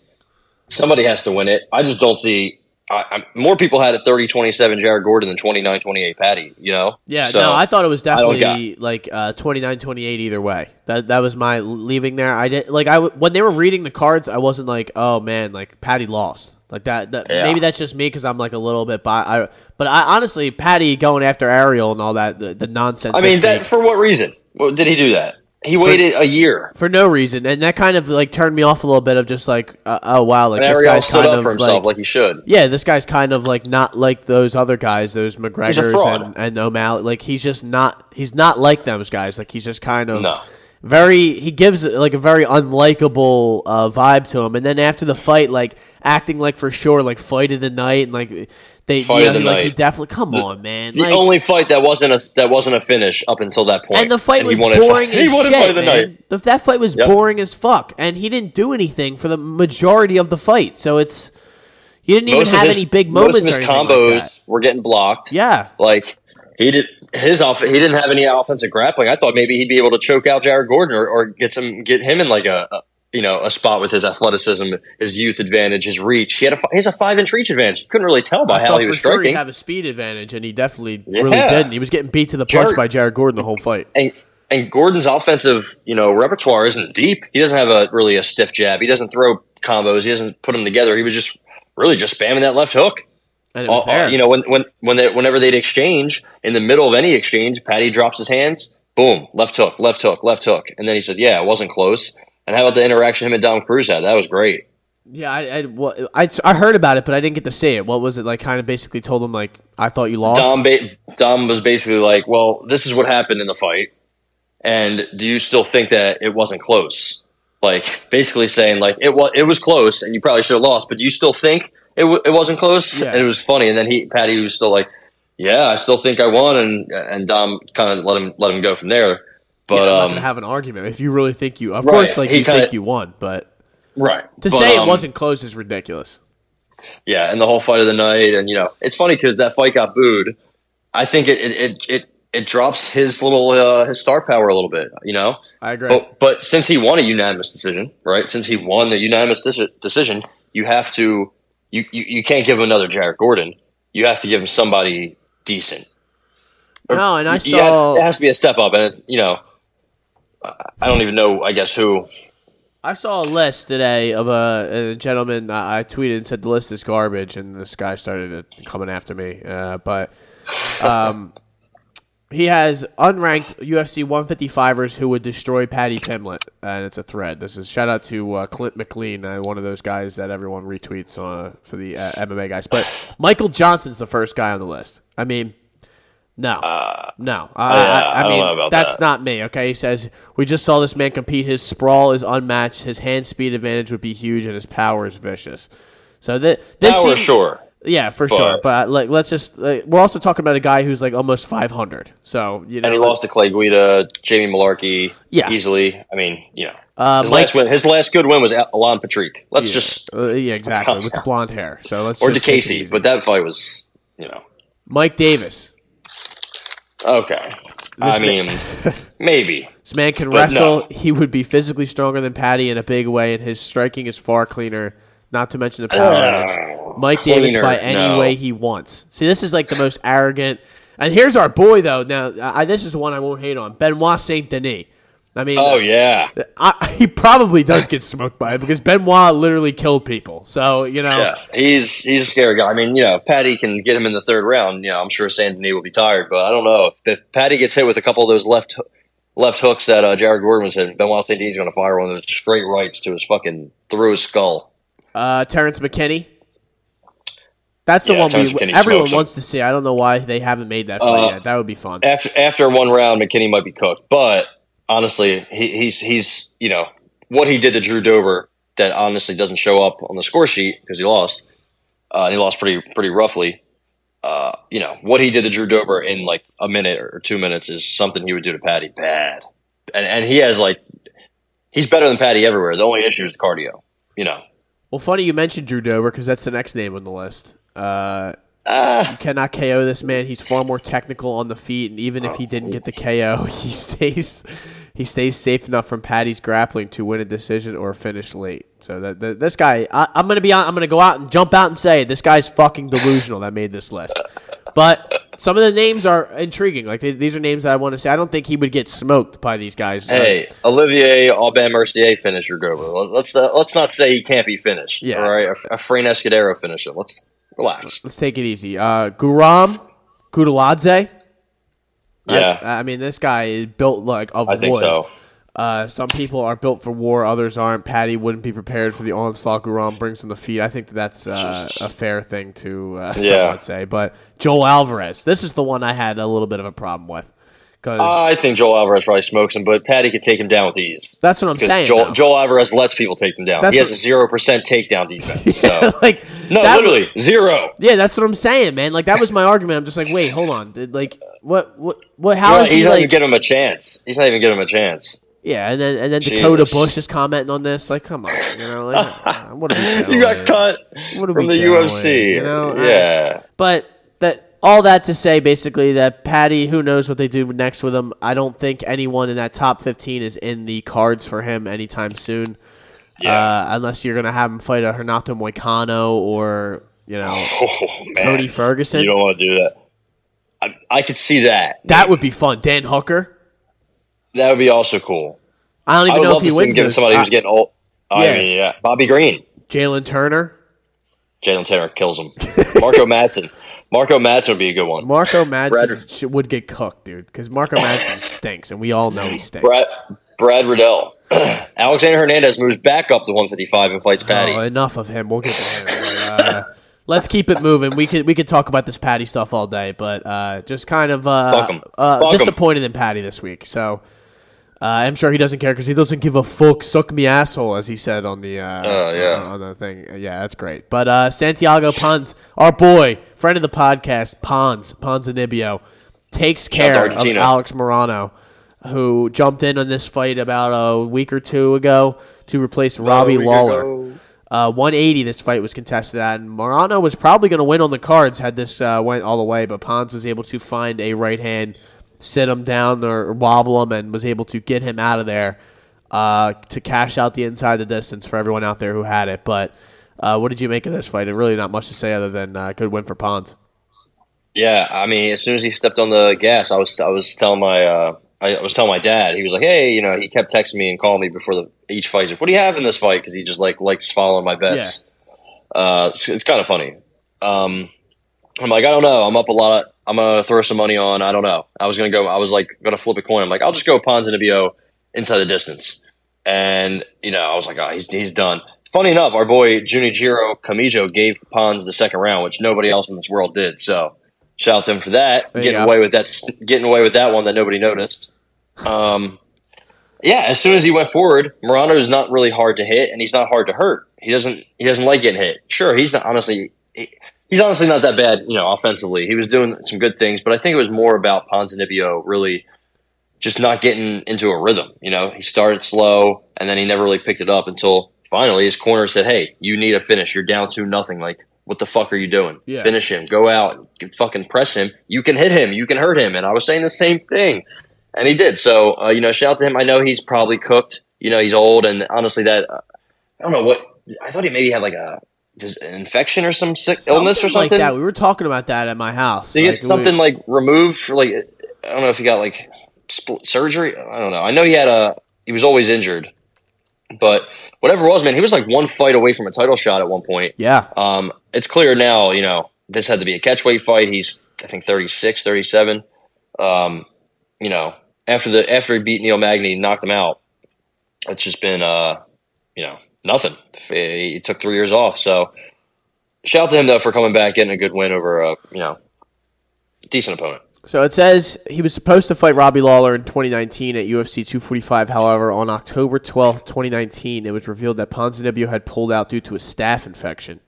Speaker 3: somebody has to win it. I just don't see I, more people had a 30-27 jared gordon than 29-28 paddy you know?
Speaker 2: Yeah
Speaker 3: So,
Speaker 2: no I thought it was definitely like uh, 29-28 either way. That that was my leaving there. I did like I when they were reading the cards I wasn't like oh man like Paddy lost like that, that
Speaker 3: Yeah.
Speaker 2: maybe that's just me because I'm like a little bit by I but I honestly Paddy going after Ariel and all that the, the nonsense
Speaker 3: i mean that for what reason well, did he do that he waited a year
Speaker 2: for no reason, and that kind of like turned me off a little bit of just like, uh, oh wow, like
Speaker 3: and
Speaker 2: this
Speaker 3: ariel
Speaker 2: guy's
Speaker 3: stood
Speaker 2: kind
Speaker 3: up
Speaker 2: of
Speaker 3: for himself
Speaker 2: like,
Speaker 3: like, he should
Speaker 2: yeah, this guy's kind of like not like those other guys, those McGregor's and, and O'Malley. Like he's just not, he's not like those guys. Like he's just kind of
Speaker 3: No.
Speaker 2: Very. He gives like a very unlikable uh, vibe to him, and then after the fight, like acting like for sure, like fight of the night, and like they,
Speaker 3: Fight
Speaker 2: you
Speaker 3: of
Speaker 2: know,
Speaker 3: the
Speaker 2: like he definitely come on, man.
Speaker 3: the
Speaker 2: like,
Speaker 3: only fight that wasn't a that wasn't a finish up until that point
Speaker 2: and the fight
Speaker 3: he
Speaker 2: was boring
Speaker 3: he
Speaker 2: as shit,
Speaker 3: fight of the
Speaker 2: man.
Speaker 3: night
Speaker 2: The- that fight was
Speaker 3: Yep.
Speaker 2: boring as fuck, and he didn't do anything for the majority of the fight. So it's he didn't even have
Speaker 3: his,
Speaker 2: any big
Speaker 3: most
Speaker 2: moments
Speaker 3: of his combos
Speaker 2: like that.
Speaker 3: were getting blocked
Speaker 2: Yeah,
Speaker 3: Like he did his off. He didn't have any offensive grappling. I thought maybe he'd be able to choke out Jared Gordon or, or get some get him in like a, a you know a spot with his athleticism, his youth advantage, his reach. He had a he has a five inch reach advantage. You couldn't really tell by
Speaker 2: I
Speaker 3: how he
Speaker 2: for
Speaker 3: was
Speaker 2: sure he'd
Speaker 3: striking.
Speaker 2: have a speed advantage, and he definitely
Speaker 3: Yeah.
Speaker 2: really didn't. He was getting beat to the punch
Speaker 3: Jared-
Speaker 2: by Jared Gordon the whole fight.
Speaker 3: and and Gordon's offensive you know repertoire isn't deep. He doesn't have a really a stiff jab. He doesn't throw combos. He doesn't put them together. He was just really just spamming that left hook.
Speaker 2: And it was
Speaker 3: all-
Speaker 2: there.
Speaker 3: you know, when when when they, whenever they'd exchange in the middle of any exchange, Paddy drops his hands, boom, left hook, left hook, left hook, and then he said, "Yeah, it wasn't close." And how about the interaction him and Dom Cruz had? That was great.
Speaker 2: yeah, I, I, well, I, I heard about it, but I didn't get to see it. What was it like? Kind of basically told him like, I thought you lost.
Speaker 3: Dom ba- Dom was basically like, "Well, this is what happened in the fight, and do you still think that it wasn't close?" Like basically saying like it was it was close, and you probably should have lost, but do you still think it w- it wasn't close?
Speaker 2: Yeah.
Speaker 3: And it was funny, and then he Paddy was still like, "Yeah, I still think I won," and and Dom kind of let him let him go from there. But
Speaker 2: Yeah,
Speaker 3: um,
Speaker 2: have an argument if you really think you. Of
Speaker 3: Right,
Speaker 2: course, like you
Speaker 3: kinda-
Speaker 2: think you won, but
Speaker 3: right
Speaker 2: to
Speaker 3: But,
Speaker 2: say
Speaker 3: um,
Speaker 2: it wasn't close is ridiculous.
Speaker 3: Yeah, and the whole fight of the night, and you know, it's funny because that fight got booed. I think it it it it, it drops his little uh, his star power a little bit. You know,
Speaker 2: I agree.
Speaker 3: but but since he won a unanimous decision, right? Since he won the unanimous deci- decision, you have to you, you you can't give him another Jared Gordon. You have to give him somebody decent. Or-
Speaker 2: No, and I
Speaker 3: you-
Speaker 2: saw-
Speaker 3: it has to be a step up, and you know, I don't even know. I guess who.
Speaker 2: I saw a list today of a, a gentleman. I I tweeted and said the list is garbage, and this guy started coming after me. Uh, but um, he has unranked UFC 155ers who would destroy Paddy Pimblett, and it's a thread. This is shout out to uh, Clint McLean, uh, one of those guys that everyone retweets uh, for the uh, MMA guys. But Michael Johnson's the first guy on the list. I mean. No, no. I, I, I, mean, that's
Speaker 3: that.
Speaker 2: not me. Okay, he says we just saw this man compete. His sprawl is unmatched. His hand speed advantage would be huge, and his power is vicious. So that this
Speaker 3: Power,
Speaker 2: seems,
Speaker 3: sure.
Speaker 2: Yeah, for
Speaker 3: But-
Speaker 2: sure. But like, let's just like, we're also talking about a guy who's like almost 500. So you know,
Speaker 3: And he lost to Clay Guida, Jamie Mullarkey,
Speaker 2: Yeah.
Speaker 3: easily. I mean, you know,
Speaker 2: Uh,
Speaker 3: his last win, his last good win was Alan Patrick. Let's
Speaker 2: Yeah.
Speaker 3: just
Speaker 2: Uh, yeah, exactly with the blonde hair. So let's
Speaker 3: or
Speaker 2: just take it
Speaker 3: DeCasey, but that fight was, you know,
Speaker 2: Mike Davis.
Speaker 3: okay. I mean, maybe.
Speaker 2: This man can wrestle.
Speaker 3: no.
Speaker 2: He would be physically stronger than Paddy in a big way, and his striking is far cleaner. Not to mention the power edge. Mike Davis by any
Speaker 3: no.
Speaker 2: way he wants. See, this is like the most arrogant. And here's our boy though. Now, I, this is the one I won't hate on. Benoit Saint Denis. I mean,
Speaker 3: Oh yeah,
Speaker 2: I, he probably does get smoked by it because Benoit literally killed people. So you know,
Speaker 3: yeah. He's he's a scary guy. I mean, you know, if Paddy can get him in the third round, you know, I'm sure Saint Denis will be tired. But I don't know if, if Paddy gets hit with a couple of those left left hooks that uh, Jared Gordon was hitting. Benoit Saint Denis is going to fire one of those straight rights to his fucking through his skull.
Speaker 2: Uh, Terrence McKinney. That's the
Speaker 3: Yeah,
Speaker 2: one
Speaker 3: Terrence
Speaker 2: we,
Speaker 3: McKinney
Speaker 2: everyone
Speaker 3: smokes him.
Speaker 2: wants to see. I don't know why they haven't made that fight
Speaker 3: Uh,
Speaker 2: yet. That would be fun.
Speaker 3: after after one round, McKinney might be cooked. But honestly, he, he's he's you know what he did to Drew Dober that honestly doesn't show up on the score sheet because he lost, uh, and he lost pretty pretty roughly. Uh, you know what he did to Drew Dober in like a minute or two minutes is something he would do to Paddy bad, and and he has like he's better than Paddy everywhere. The only issue is cardio. You know,
Speaker 2: Well, funny you mentioned Drew Dober because that's the next name on the list. Uh,
Speaker 3: Ah.
Speaker 2: you cannot KO this man. He's far more technical on the feet, and even if he didn't get the KO, he stays he stays safe enough from Paddy's grappling to win a decision or finish late. So that, that this guy, I, I'm gonna be, on, I'm gonna go out and jump out and say this guy's fucking delusional that made this list. But some of the names are intriguing. Like th- these are names that I want to say. I don't think he would get smoked by these guys.
Speaker 3: Hey, Olivier Aubin Mercier finished Drew Dober. Let's uh, let's not say he can't be finished.
Speaker 2: Yeah.
Speaker 3: all right. A, a Escudero finish him. Let's relax.
Speaker 2: Let's take it easy. Uh, Guram Kutateladze.
Speaker 3: Yeah.
Speaker 2: I, I mean, this guy is built like of
Speaker 3: I think so.
Speaker 2: Uh, some people are built for war, others aren't. Paddy wouldn't be prepared for the onslaught Guram brings on the feet. I think that that's uh, a fair thing to uh,
Speaker 3: Yeah.
Speaker 2: say. But Joel Alvarez, this is the one I had a little bit of a problem with because
Speaker 3: I think Joel Alvarez probably smokes him, but Paddy could take him down with ease.
Speaker 2: that's what I'm saying.
Speaker 3: Joel. Joel Alvarez lets people take them down.
Speaker 2: That's
Speaker 3: he has a zero percent takedown defense. So
Speaker 2: like
Speaker 3: no, literally zero.
Speaker 2: Yeah, that's what I'm saying, man. Like that was my argument. I'm just like, wait, hold on. Did, like, what, what, what? How
Speaker 3: Well,
Speaker 2: is
Speaker 3: he's
Speaker 2: he
Speaker 3: not
Speaker 2: like?
Speaker 3: even giving him a chance. He's not even giving him a chance.
Speaker 2: Yeah, and then and then Dakota Bush is commenting on this. Like, come on, you know, like, uh, what are we?
Speaker 3: You got cut
Speaker 2: What are
Speaker 3: from
Speaker 2: we
Speaker 3: the
Speaker 2: doing,
Speaker 3: UFC.
Speaker 2: you know? I-
Speaker 3: yeah.
Speaker 2: But that all that to say, basically, that Paddy, who knows what they do next with him? I don't think anyone in that top 15 is in the cards for him anytime soon.
Speaker 3: Yeah.
Speaker 2: Uh, unless you're gonna have him fight a Renato Moicano or you know
Speaker 3: oh man,
Speaker 2: Cody Ferguson.
Speaker 3: You don't want to do that. I, I could see that.
Speaker 2: that would be fun. Dan Hooker.
Speaker 3: That would be also cool.
Speaker 2: I don't even
Speaker 3: would
Speaker 2: know if he
Speaker 3: to see him
Speaker 2: wins.
Speaker 3: give somebody
Speaker 2: Uh,
Speaker 3: who's getting old. I
Speaker 2: yeah.
Speaker 3: mean, yeah, Bobby Green,
Speaker 2: Jalen Turner.
Speaker 3: Jalen Turner kills him. Marco Madsen, Marco Madsen would be a good one.
Speaker 2: Marco Madsen
Speaker 3: Brad-
Speaker 2: would get cooked, dude, because Marco Madsen stinks, and we all know he stinks.
Speaker 3: Brad Brad Riddell, Alexander Hernandez moves back up to 155 and fights Paddy.
Speaker 2: Oh, enough of him. We'll get to him. Uh, let's keep it moving. We could we could talk about this Paddy stuff all day, but uh, just kind of uh,
Speaker 3: Fuck 'em.
Speaker 2: uh,
Speaker 3: Fuck 'em.
Speaker 2: disappointed in Paddy this week. So uh, I'm sure he doesn't care because he doesn't give a fuck. Suck me asshole, as he said on the uh,
Speaker 3: Oh, yeah.
Speaker 2: on the thing. Yeah, that's great. But uh, Santiago Pons, our boy, friend of the podcast, Pons Ponzinibbio, takes
Speaker 3: Shout out to
Speaker 2: care of Alex Morono, who jumped in on this fight about a week or two ago to replace Robbie Lawler. Uh, 180 this fight was contested at, and Morano was probably going to win on the cards had this uh, went all the way, but Pons was able to find a right hand, sit him down or wobble him, and was able to get him out of there uh, to cash out the inside the distance for everyone out there who had it. But uh, what did you make of this fight? And really not much to say other than uh, good win for Pons.
Speaker 3: Yeah, I mean, as soon as he stepped on the gas, I was I was telling my uh, I was telling my dad. He was like, "Hey, you know," he kept texting me and calling me before the each fight. He's like, "What do you have in this fight?" Because he just like likes following my bets. Yeah. Uh, it's, it's kind of funny. Um, I'm like, I don't know. I'm up a lot. I'm gonna throw some money on. I don't know. I was gonna go. I was like gonna flip a coin. I'm like, I'll just go Ponzinibbio inside the distance. And you know, I was like, oh, he's he's done. Funny enough, our boy Junichiro Kamijo gave Pons the second round, which nobody else in this world did. So shout out to him for that. Getting
Speaker 2: go.
Speaker 3: away with that. Getting away with that one that nobody noticed. Um, yeah, as soon as he went forward, Morono is not really hard to hit, and he's not hard to hurt. He doesn't he doesn't like getting hit. Sure, he's not honestly. He, he's honestly not that bad, you know, offensively. He was doing some good things, but I think it was more about Ponzinibbio really just not getting into a rhythm. You know, he started slow and then he never really picked it up until finally his corner said, "Hey, you need a finish. You're down two nothing. Like, what the fuck are you doing?
Speaker 2: Yeah.
Speaker 3: Finish him. Go out. Fucking press him. You can hit him. You can hurt him." And I was saying the same thing, and he did. So, uh, you know, shout out to him. I know he's probably cooked. You know, he's old, and honestly, that uh, I don't know what I thought he maybe had like a an infection or some sick illness or something.
Speaker 2: like that. We were talking about that at my house.
Speaker 3: He
Speaker 2: Like,
Speaker 3: get something
Speaker 2: we-
Speaker 3: like removed for like I don't know if he got like spl- surgery. I don't know. I know he had a he was always injured, but whatever it was, man, he was like one fight away from a title shot at one point.
Speaker 2: yeah,
Speaker 3: Um, it's clear now, you know, this had to be a catchweight fight. He's I think 36, 37. Um, you know, after the after he beat Neil Magny, knocked him out. It's just been uh, you know, nothing. He took three years off, so shout out to him though for coming back, getting a good win over a you know decent opponent.
Speaker 2: So it says he was supposed to fight Robbie Lawler in 2019 at UFC 245. However, on October 12th, 2019, it was revealed that Ponzinibbio had pulled out due to a staph infection.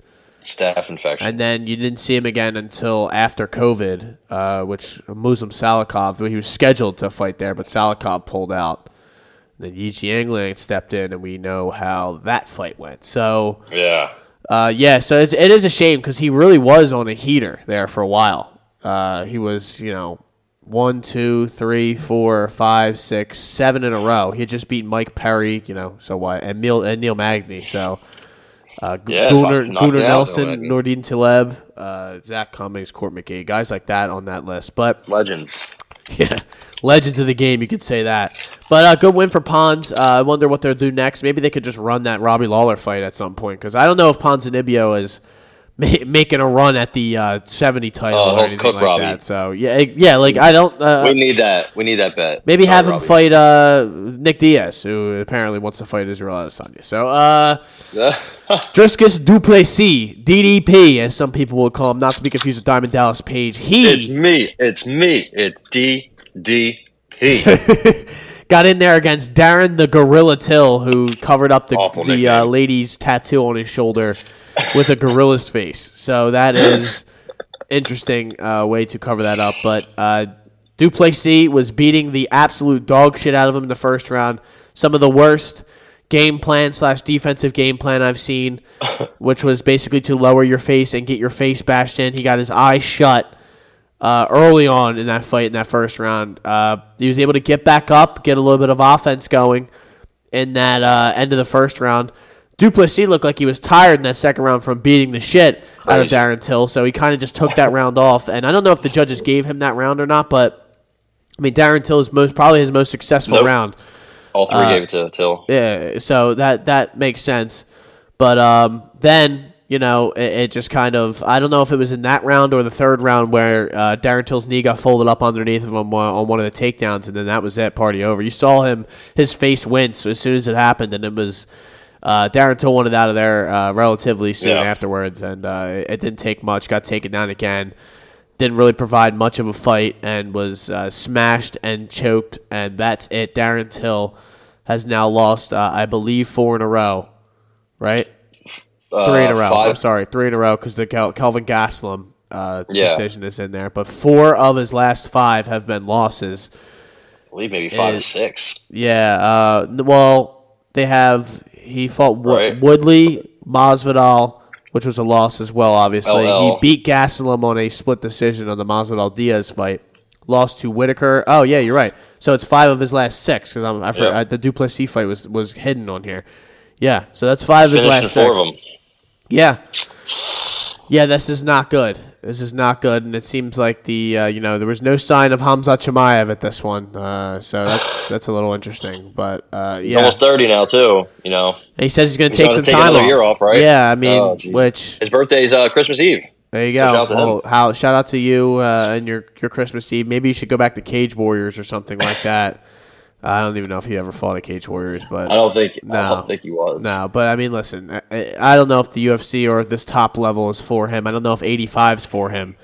Speaker 3: Staph infection.
Speaker 2: And then you didn't see him again until after COVID, uh, which Muslim Salikhov, he was scheduled to fight there, but Salikhov pulled out. Then Yichi Yang stepped in, and we know how that fight went. So,
Speaker 3: yeah.
Speaker 2: uh, yeah, so it, it is a shame because he really was on a heater there for a while. Uh, he was, you know, one, two, three, four, five, six, seven in a row. He had just beat Mike Perry, you know, so what, and Neil, and Neil Magny. So, uh,
Speaker 3: Yeah,
Speaker 2: Gunnar, Gunnar Nelson. Nordine Taleb, uh, Zak Cummings, Court McGee, guys like that on that list. But
Speaker 3: Legends.
Speaker 2: yeah, legends of the game, you could say that. But uh, good win for Pons. Uh, I wonder what they'll do next. Maybe they could just run that Robbie Lawler fight at some point because I don't know if Ponzinibbio is ma- making a run at the uh, seventy title
Speaker 3: Oh,
Speaker 2: or anything
Speaker 3: cook
Speaker 2: like
Speaker 3: Robbie.
Speaker 2: that. So yeah, yeah, like I don't. Uh,
Speaker 3: we need that. We need that bet.
Speaker 2: maybe have him
Speaker 3: Robbie.
Speaker 2: fight uh, Nick Diaz, who apparently wants to fight Israel Adesanya. So uh, Dricus Duplessis, DDP, as some people will call him, not to be confused with Diamond Dallas Page. He
Speaker 3: it's me. It's me. It's D D P.
Speaker 2: got in there against Darren the Gorilla Till, who covered up the,
Speaker 3: Awful
Speaker 2: the uh, lady's tattoo on his shoulder with a gorilla's face. So that is interesting uh, way to cover that up. But uh, Duplessis was beating the absolute dog shit out of him in the first round. Some of the worst game plan slash defensive game plan I've seen, which was basically to lower your face and get your face bashed in. He got his eyes shut uh, early on in that fight in that first round. Uh, he was able to get back up, get a little bit of offense going in that uh, end of the first round. Duplessis looked like he was tired in that second round from beating the shit out of Darren Till, so he kind of just took that round off. And I don't know if the judges gave him that round or not, but I mean Darren Till is most probably his most successful
Speaker 3: Nope.
Speaker 2: round.
Speaker 3: All three gave it to Till.
Speaker 2: Yeah, so that that makes sense. But um, then you know it, it just kind of I don't know if it was in that round or the third round where uh, Darren Till's knee got folded up underneath of him on on one of the takedowns, and then that was it. Party over. You saw him his face wince as soon as it happened, and it was. Uh, Darren Till wanted out of there uh, relatively soon
Speaker 3: Yeah.
Speaker 2: afterwards, and uh, it, it didn't take much. Got taken down again. Didn't really provide much of a fight and was uh, smashed and choked, and that's it. Darren Till has now lost, uh, I believe, four in a row, right?
Speaker 3: Uh,
Speaker 2: Three in a row.
Speaker 3: five-
Speaker 2: I'm sorry, three in a row because the Kel- Kelvin Gastelum uh,
Speaker 3: Yeah.
Speaker 2: decision is in there. But four of his last five have been losses.
Speaker 3: I believe maybe five or six.
Speaker 2: Yeah. Uh, well, they have. He fought Wo-
Speaker 3: Right.
Speaker 2: Woodley, Masvidal, which was a loss as well. Obviously,
Speaker 3: LL.
Speaker 2: he beat Gastelum on a split decision on the Masvidal Diaz fight. Lost to Whittaker. Oh yeah, you're right. So it's five of his last six because I'm I forgot,
Speaker 3: Yeah.
Speaker 2: the Duplessis fight was was hidden on here. Yeah, so that's five of his last
Speaker 3: four
Speaker 2: six. Yeah. Yeah, this is not good. This is not good, and it seems like the uh, you know there was no sign of Khamzat Chimaev at this one, uh, so that's that's a little interesting. But uh,
Speaker 3: He's
Speaker 2: yeah,
Speaker 3: almost thirty now too. You know,
Speaker 2: and he says he's going to take some
Speaker 3: take
Speaker 2: time
Speaker 3: another
Speaker 2: off.
Speaker 3: year off, right?
Speaker 2: Yeah, I mean,
Speaker 3: Oh,
Speaker 2: which
Speaker 3: his birthday's uh, Christmas Eve.
Speaker 2: there you
Speaker 3: So
Speaker 2: go.
Speaker 3: shout out
Speaker 2: how, shout out to you uh, and your your Christmas Eve. Maybe you should go back to Cage Warriors or something like that. I don't even know if he ever fought a Cage Warriors, but
Speaker 3: I don't think.
Speaker 2: no, I
Speaker 3: don't think he was.
Speaker 2: No, but I mean, listen, I, I don't know if the UFC or this top level is for him. I don't know if 85 is for him.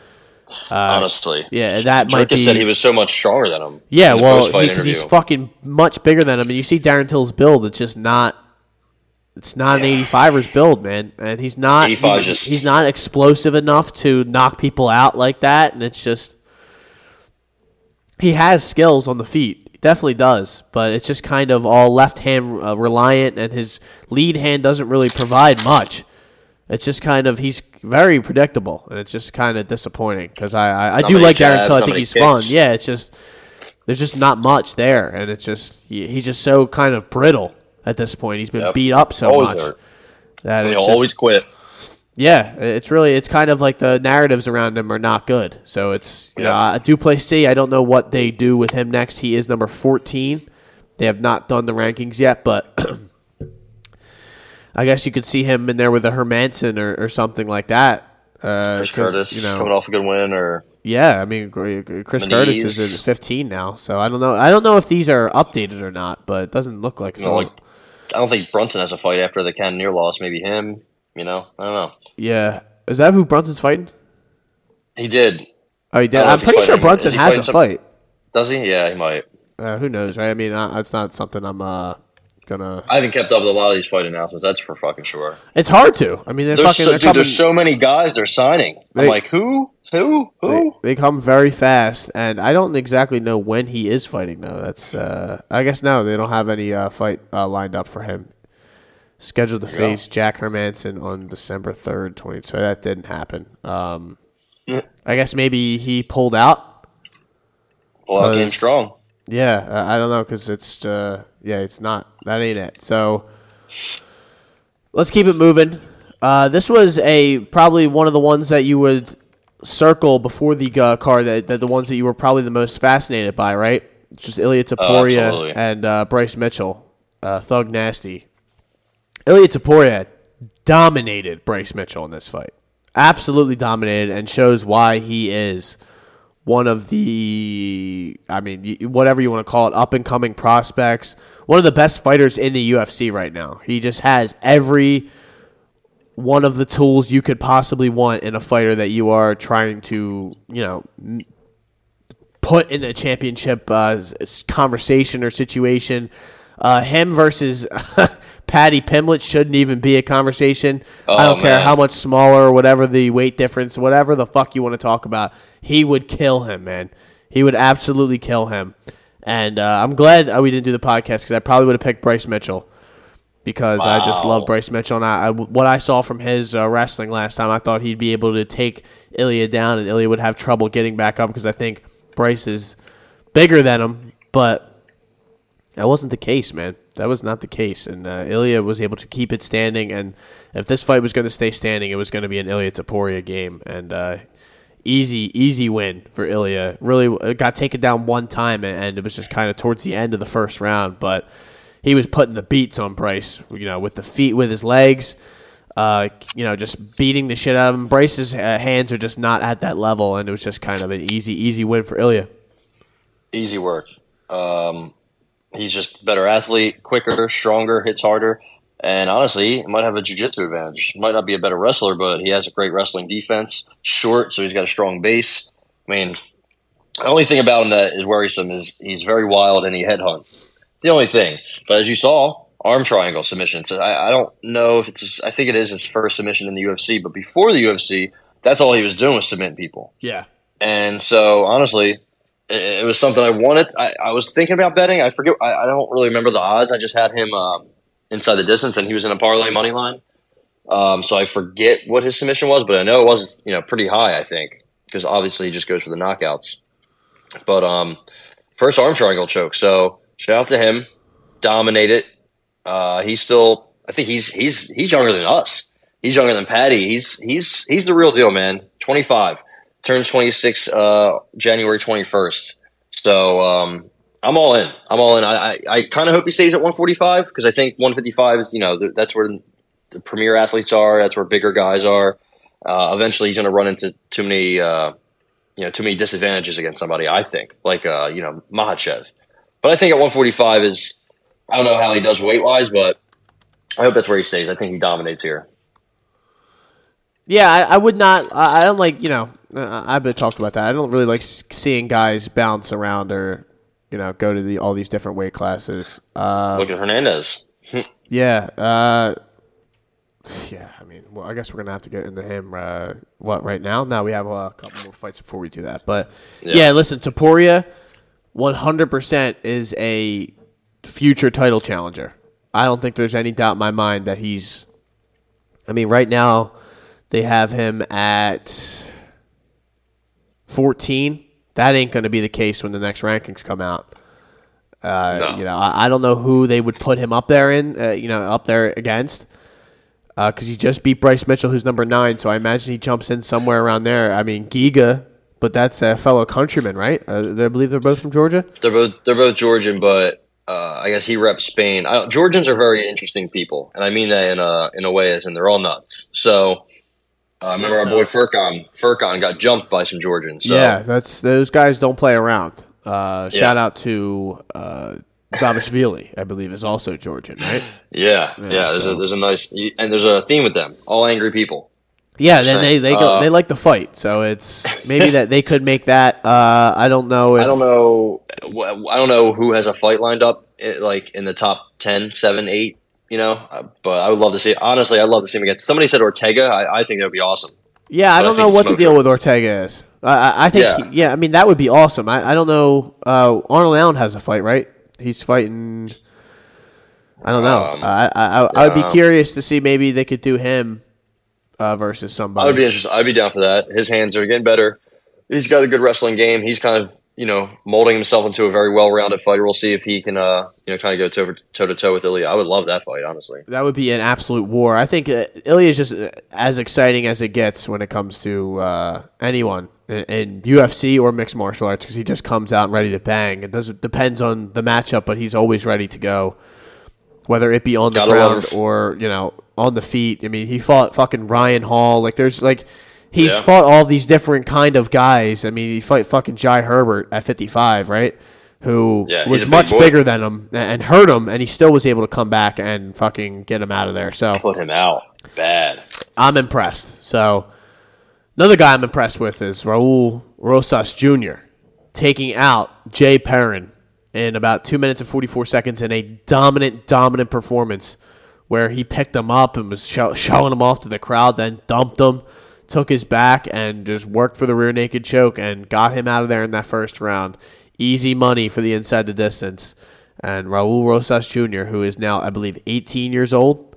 Speaker 3: Uh, honestly.
Speaker 2: Yeah, that might be.
Speaker 3: said he was so much stronger than him.
Speaker 2: yeah, well, because he's fucking much bigger than him. And you see Darren Till's build; it's just not. it's not an 85ers build, man, and he's not. He,
Speaker 3: just...
Speaker 2: He's not explosive enough to knock people out like that, and it's just he has skills on the feet, definitely does, but it's just kind of all left hand uh, reliant, and his lead hand doesn't really provide much. It's just kind of he's very predictable, and it's just kind of disappointing because I I, I do like Darren Till. I think he's fun. Yeah, it's just there's just not much there, and it's just he- he's just so kind of brittle at this point. He's been
Speaker 3: Yep.
Speaker 2: beat up so
Speaker 3: Always
Speaker 2: much
Speaker 3: hurt.
Speaker 2: that
Speaker 3: he'll
Speaker 2: just-
Speaker 3: always quit.
Speaker 2: Yeah, it's really it's kind of like the narratives around him are not good. So it's you know
Speaker 3: Yeah.
Speaker 2: uh, Duplessis. I don't know what they do with him next. He is number fourteen. They have not done the rankings yet, but I guess you could see him in there with a Hermansson or, or something like that. Uh,
Speaker 3: Chris Curtis
Speaker 2: you know,
Speaker 3: coming off a good win, or
Speaker 2: yeah, I mean, Chris Curtis is at 15 now, so I don't know. I don't know if these are updated or not, but it doesn't look like so.
Speaker 3: like I don't think Brunson has a fight after the Cannonier loss. Maybe him. You know, I don't know.
Speaker 2: yeah, is that who Brunson's fighting?
Speaker 3: He did.
Speaker 2: Oh, he did.
Speaker 3: I
Speaker 2: I'm pretty sure Brunson has a
Speaker 3: some-
Speaker 2: fight.
Speaker 3: Does he? Yeah, he might.
Speaker 2: Uh, who knows, right? I mean, uh, it's not something I'm uh, gonna.
Speaker 3: I haven't kept up with a lot of these fight announcements. That's for fucking sure.
Speaker 2: It's hard to. I mean, they're
Speaker 3: There's
Speaker 2: fucking.
Speaker 3: so,
Speaker 2: they're
Speaker 3: dude,
Speaker 2: coming,
Speaker 3: there's so many guys they're signing. I'm like, who? Who?
Speaker 2: they,
Speaker 3: Who?
Speaker 2: they come very fast, and I don't exactly know when he is fighting though. That's. Uh, I guess no, they don't have any uh, fight uh, lined up for him. Scheduled to face Jack Hermansson on December third, twenty. So that didn't happen. Um,
Speaker 3: Yeah.
Speaker 2: I guess maybe he pulled out.
Speaker 3: Well, out
Speaker 2: Uh,
Speaker 3: game strong.
Speaker 2: Yeah, I, I don't know because it's uh, yeah, it's not that ain't it. So let's keep it moving. Uh, this was a probably one of the ones that you would circle before the uh, card that, that the ones that you were probably the most fascinated by, right? It's just Ilya Topuria
Speaker 3: absolutely.
Speaker 2: and uh, Bryce Mitchell, uh, Thug Nasty. Ilya Topuria dominated Bryce Mitchell in this fight. Absolutely dominated and shows why he is one of the, I mean, whatever you want to call it, up and coming prospects. One of the best fighters in the UFC right now. He just has every one of the tools you could possibly want in a fighter that you are trying to, you know, put in the championship uh, conversation or situation. Uh, him versus Paddy Pimblett shouldn't even be a conversation. I
Speaker 3: Oh,
Speaker 2: don't care how much smaller or whatever the weight difference, whatever the fuck you want to talk about. He would kill him, man. He would absolutely kill him. And uh, I'm glad uh, we didn't do the podcast because I probably would have picked Bryce Mitchell because I just love Bryce Mitchell. And I, I- what I saw from his uh, wrestling last time, I thought he'd be able to take Ilya down, and Ilya would have trouble getting back up because I think Bryce is bigger than him. But that wasn't the case, man. That was not the case, and uh, Ilya was able to keep it standing. And if this fight was going to stay standing, it was going to be an Ilya Topuria game, and uh, easy, easy win for Ilya. Really got taken down one time, and, and it was just kind of towards the end of the first round, but he was putting the beats on Bryce, you know, with the feet, with his legs. Uh, you know, just beating the shit out of him. Bryce's uh, hands are just not at that level, and it was just kind of an easy, easy win for Ilya.
Speaker 3: Easy work. Um, he's just a better athlete, quicker, stronger, hits harder, and honestly, he might have a jiu-jitsu advantage. Might not be a better wrestler, but he has a great wrestling defense. Short, so he's got a strong base. I mean, the only thing about him that is worrisome is he's very wild and he headhunts. The only thing, but as you saw, arm triangle submission. So I, I don't know if it's. His, I think it is his first submission in the UFC, but before the UFC, that's all he was doing was submitting people.
Speaker 2: Yeah.
Speaker 3: And so, honestly, it was something I wanted. I, I was thinking about betting. I forget. I, I don't really remember the odds. I just had him um, inside the distance, and he was in a parlay money line. Um, so I forget what his submission was, but I know it was you know pretty high. I think because obviously he just goes for the knockouts. But um, first arm triangle choke. So shout out to him. Dominated. Uh, he's still. I think he's he's he's younger than us. He's younger than Paddy. He's he's he's the real deal, man. Twenty five. Turns twenty six. Uh, January twenty first. So um, I'm all in. I'm all in. I I, I kind of hope he stays at one forty five because I think one fifty five is you know th- that's where the premier athletes are. That's where bigger guys are. Uh, eventually, he's going to run into too many. Uh, you know, too many disadvantages against somebody. I think, like uh, you know, Makhachev. But I think at 145 is, I don't know how he does weight wise, but I hope that's where he stays. I think he dominates here.
Speaker 2: Yeah, I, I would not. I don't like you know. Uh, I've been talked about that. I don't really like seeing guys bounce around or you know go to the all these different weight classes. Uh,
Speaker 3: Look at Hernandez.
Speaker 2: yeah, uh, Yeah, I mean, well, I guess we're gonna have to get into him. Uh, what right now? Now we have a couple more fights before we do that. But yeah,
Speaker 3: Yeah.
Speaker 2: listen, Topuria, one hundred percent is a future title challenger. I don't think there's any doubt in my mind that he's. I mean, right now they have him at fourteen. That ain't going to be the case when the next rankings come out. Uh,
Speaker 3: No.
Speaker 2: You know, I, I don't know who they would put him up there in. Uh, you know, up there against because he just beat Bryce Mitchell, who's number nine. So I imagine he jumps in somewhere around there. I mean, Giga, but that's a fellow countryman, right? Uh, I believe they're both from Georgia.
Speaker 3: They're both they're both Georgian, but uh, I guess he reps Spain. I, Georgians are very interesting people, and I mean that in a in a way as in they're all nuts. So uh, I remember our
Speaker 2: so-
Speaker 3: boy Furcon. Furcon got jumped by some Georgians. So.
Speaker 2: Yeah, that's those guys don't play around. Uh,
Speaker 3: Yeah.
Speaker 2: Shout out to uh, Dvalishvili, I believe, is also Georgian, right?
Speaker 3: yeah, yeah. there's
Speaker 2: so-
Speaker 3: a there's a nice and there's a theme with them. All angry people.
Speaker 2: Yeah, then they they go
Speaker 3: Uh,
Speaker 2: they like to fight, so it's maybe that they could make that. Uh, I don't know. If,
Speaker 3: I don't know. I don't know who has a fight lined up, eh, like in the top 10, 7, 8, You know, Uh, but I would love to see. Honestly, I'd love to see him against. Somebody said Ortega. I, I think that would be awesome.
Speaker 2: Yeah, I
Speaker 3: But I
Speaker 2: don't
Speaker 3: think
Speaker 2: know what the deal
Speaker 3: him.
Speaker 2: with Ortega is. I, I, I think,
Speaker 3: Yeah.
Speaker 2: he- yeah. I mean, that would be awesome. I, I don't know. Uh, Arnold Allen has a fight, right? He's fighting. I don't know.
Speaker 3: Um,
Speaker 2: I, I, I, I would be curious to see maybe they could do him uh, versus somebody.
Speaker 3: I would be interested. I'd be down for that. His hands are getting better. He's got a good wrestling game. He's kind of you know molding himself into a very well-rounded fighter. We'll see if he can uh you know kind of go toe to toe with Ilya. I would love that fight, honestly.
Speaker 2: that would be an absolute war. I think uh, Ilya is just uh, as exciting as it gets when it comes to uh, anyone in, in UFC or mixed martial arts because he just comes out and ready to bang. It doesn't depends on the matchup, but he's always ready to go, whether it be on the
Speaker 3: Gotta
Speaker 2: ground or you know on the feet. I mean, he fought fucking Ryan Hall. Like there's like. He's
Speaker 3: Yeah.
Speaker 2: fought all these different kind of guys. I mean, he fight fucking Jai Herbert at 55, right? Who
Speaker 3: Yeah,
Speaker 2: was
Speaker 3: a big
Speaker 2: much bigger than him and hurt him, and he still was able to come back and fucking get him out of there. So
Speaker 3: Put him out bad.
Speaker 2: I'm impressed. So another guy I'm impressed with is Raul Rosas Jr. taking out Jay Perrin in about two minutes and 44 seconds in a dominant, dominant performance where he picked him up and was show, showing him off to the crowd, then dumped him, took his back, and just worked for the rear naked choke and got him out of there in that first round. Easy money for the inside the distance. And Raul Rosas Jr., who is now, I believe, 18 years old.